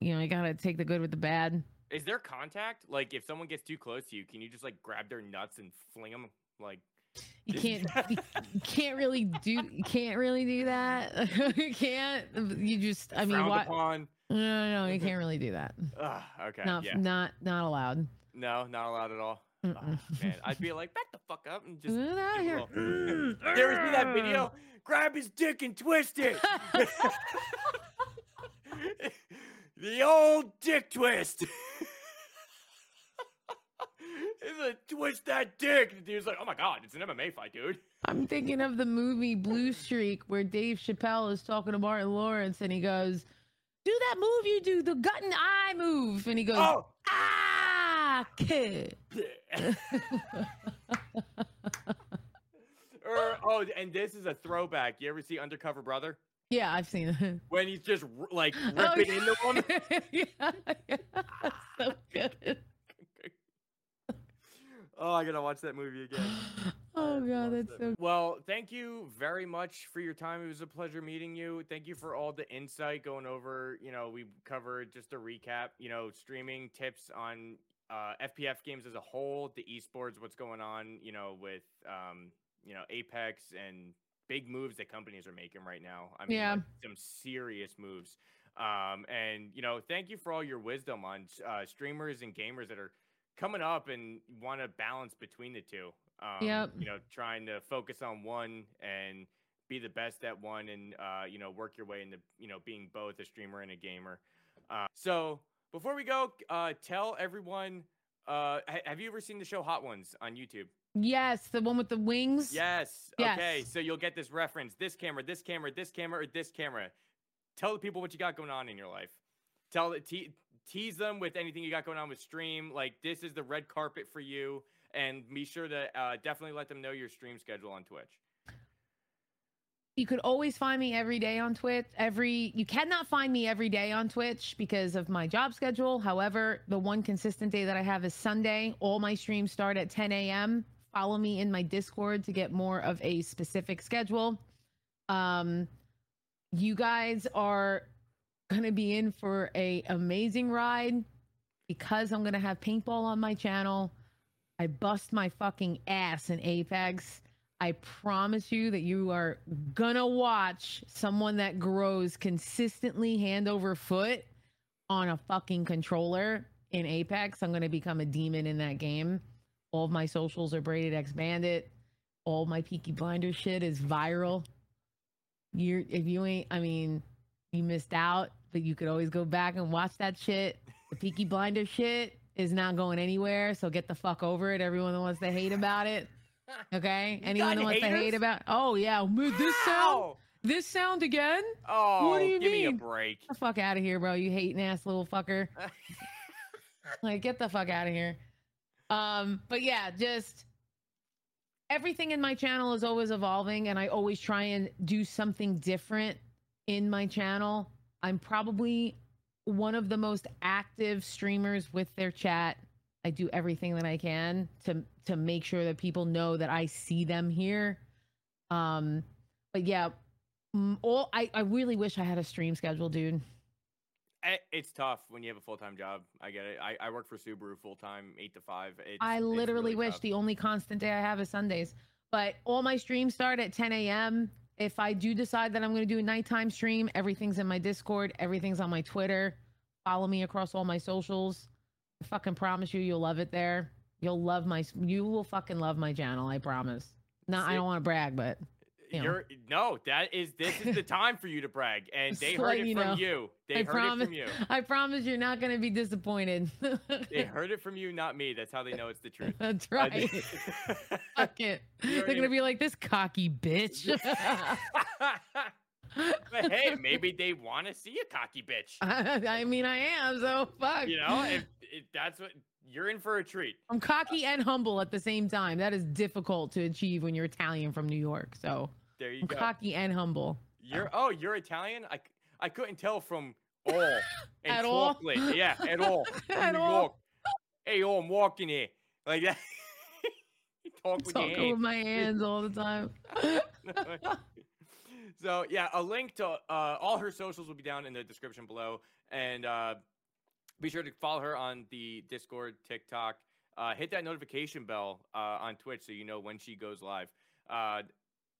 you know, you got to take the good with the bad. Is there contact? Like, if someone gets too close to you, can you just like grab their nuts and fling them? Like, You can't you, you can't really do you can't really do that. you can't you just I mean frowned what upon? No, no, you mm-hmm. can't really do that. Ugh, okay. Not, yeah. not, not allowed. No, not allowed at all. Oh, man, I'd be like, back the fuck up and just. Get out of give a here. little- you ever see that video? Grab his dick and twist it. the old dick twist. It's a twist that dick. The dude's like, oh my god, it's an MMA fight, dude. I'm thinking of the movie Blue Streak where Dave Chappelle is talking to Martin Lawrence and he goes, Do that move you do, the gut and eye move. And he goes, Oh. Ah, or er, oh, and this is a throwback. You ever see Undercover Brother? yeah, I've seen it. When he's just like Oh, ripping into one. yeah, yeah. so good. Oh, I gotta watch that movie again. Oh god, that's that so movie. Well, thank you very much for your time. It was a pleasure meeting you. Thank you for all the insight going over. You know, we covered just a recap. You know, streaming tips on uh, FPS games as a whole, the esports, what's going on. You know, with um, you know Apex and big moves that companies are making right now. I mean, Yeah. like, some serious moves. Um, and you know, thank you for all your wisdom on uh, streamers and gamers that are coming up and want to balance between the two. Um, Yep. You know, trying to focus on one and be the best at one, and uh, you know, work your way into you know being both a streamer and a gamer. Uh, so before we go, uh, tell everyone. Uh, ha- have you ever seen the show Hot Ones on YouTube? Yes, the one with the wings. Yes. yes. Okay. So you'll get this reference: this camera, this camera, this camera, or this camera. Tell the people what you got going on in your life. Tell the te- tease them with anything you got going on with stream. Like this is the red carpet for you, and be sure to uh, definitely let them know your stream schedule on Twitch. You could always find me every day on Twitch. Every you cannot find me every day on Twitch because of my job schedule. However, the one consistent day that I have is Sunday. All my streams start at 10 a.m. Follow me in my Discord to get more of a specific schedule. Um, you guys are gonna be in for a amazing ride because I'm gonna have paintball on my channel. I bust my fucking ass in Apex. I promise you that you are gonna watch someone that grows consistently hand over foot on a fucking controller in Apex. I'm gonna become a demon in that game. All of my socials are BraidxBandit. All my Peaky Blinder shit is viral. You're if you ain't, I mean, you missed out, but you could always go back and watch that shit. The Peaky Blinder shit is not going anywhere, so get the fuck over it. Everyone that wants to hate about it. Okay. You Anyone that wants to hate about oh yeah, move this sound this sound again? Oh, what do you give me a break. Get the fuck out of here, bro. You hating ass little fucker. Like, get the fuck out of here. Um, but yeah, just everything in my channel is always evolving, and I always try and do something different in my channel. I'm probably one of the most active streamers with their chat. I do everything that I can to to make sure that people know that I see them here. Um, but yeah, all I, I really wish I had a stream schedule, dude. It's tough when you have a full time job. I get it. I, I work for Subaru full time, eight to five. It's, I literally really wish tough. the only constant day I have is Sundays. But all my streams start at 10 a.m. If I do decide that I'm going to do a nighttime stream, everything's in my Discord, everything's on my Twitter. Follow me across all my socials. I fucking promise you, you'll love it there. You'll love my, you will fucking love my channel. I promise. Not, I don't want to brag, but you. You're no, that is this is the time for you to brag, and they to heard it you from know. you. They I heard promise. it from you. I promise you're not going to be disappointed. They heard it from you, not me. That's how they know it's the truth. That's I right. Fuck it. They're already- gonna be like this cocky bitch. but hey, maybe they want to see a cocky bitch. I mean, I am. So fuck. You know, if, if that's what you're in for a treat. I'm cocky and humble at the same time. That is difficult to achieve when you're Italian from New York. So There you I'm go. cocky and humble. You're oh, you're Italian. I I couldn't tell from all At all? Yeah, at all. From At New all? York. Hey, oh, I'm walking here like that. talk with Talking with my hands all the time. so yeah, a link to uh, all her socials will be down in the description below, and uh, be sure to follow her on the Discord, TikTok. Uh, hit that notification bell uh, on Twitch so you know when she goes live. Uh,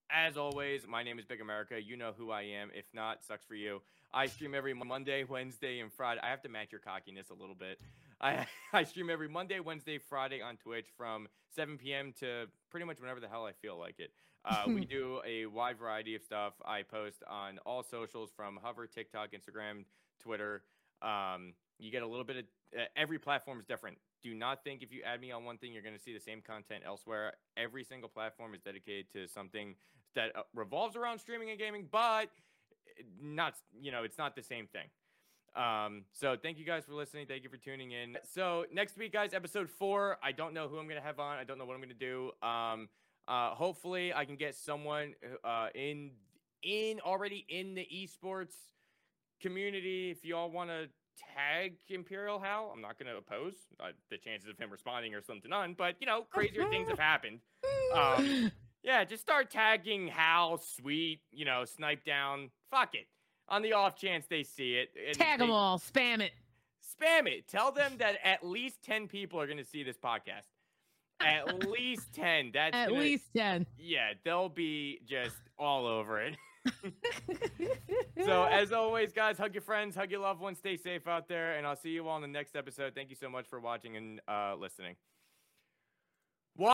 As always, my name is BigEmurica. You know who I am. If not, sucks for you. I stream every Monday, Wednesday, and Friday. I have to match your cockiness a little bit. I, I stream every Monday, Wednesday, Friday on Twitch from 7 p.m. to pretty much whenever the hell I feel like it. Uh, we do a wide variety of stuff. I post on all socials from Hover, TikTok, Instagram, Twitter. Um, you get a little bit of uh, every platform is different. Do not think if you add me on one thing, you're going to see the same content elsewhere. Every single platform is dedicated to something that uh, revolves around streaming and gaming, but eh, not, you know, it's not the same thing. Um, so thank you guys for listening. Thank you for tuning in. So next week, guys, episode four. I don't know who I'm gonna have on. I don't know what I'm gonna do. Um, uh, hopefully I can get someone uh in in already in the esports community. If y'all want to tag Imperial Hal, I'm not gonna oppose. Uh, the chances of him responding are slim to none. But you know, crazier things have happened. Um, yeah, just start tagging Hal, Sweet, you know, Snip3Down. Fuck it on the off chance they see it. Tag them all, spam it. Spam it. Tell them that at least 10 people are going to see this podcast. At least 10. That's at gonna, least 10. Yeah, they'll be just all over it. so, as always, guys, hug your friends, hug your loved ones, stay safe out there, and I'll see you all in the next episode. Thank you so much for watching and uh, listening.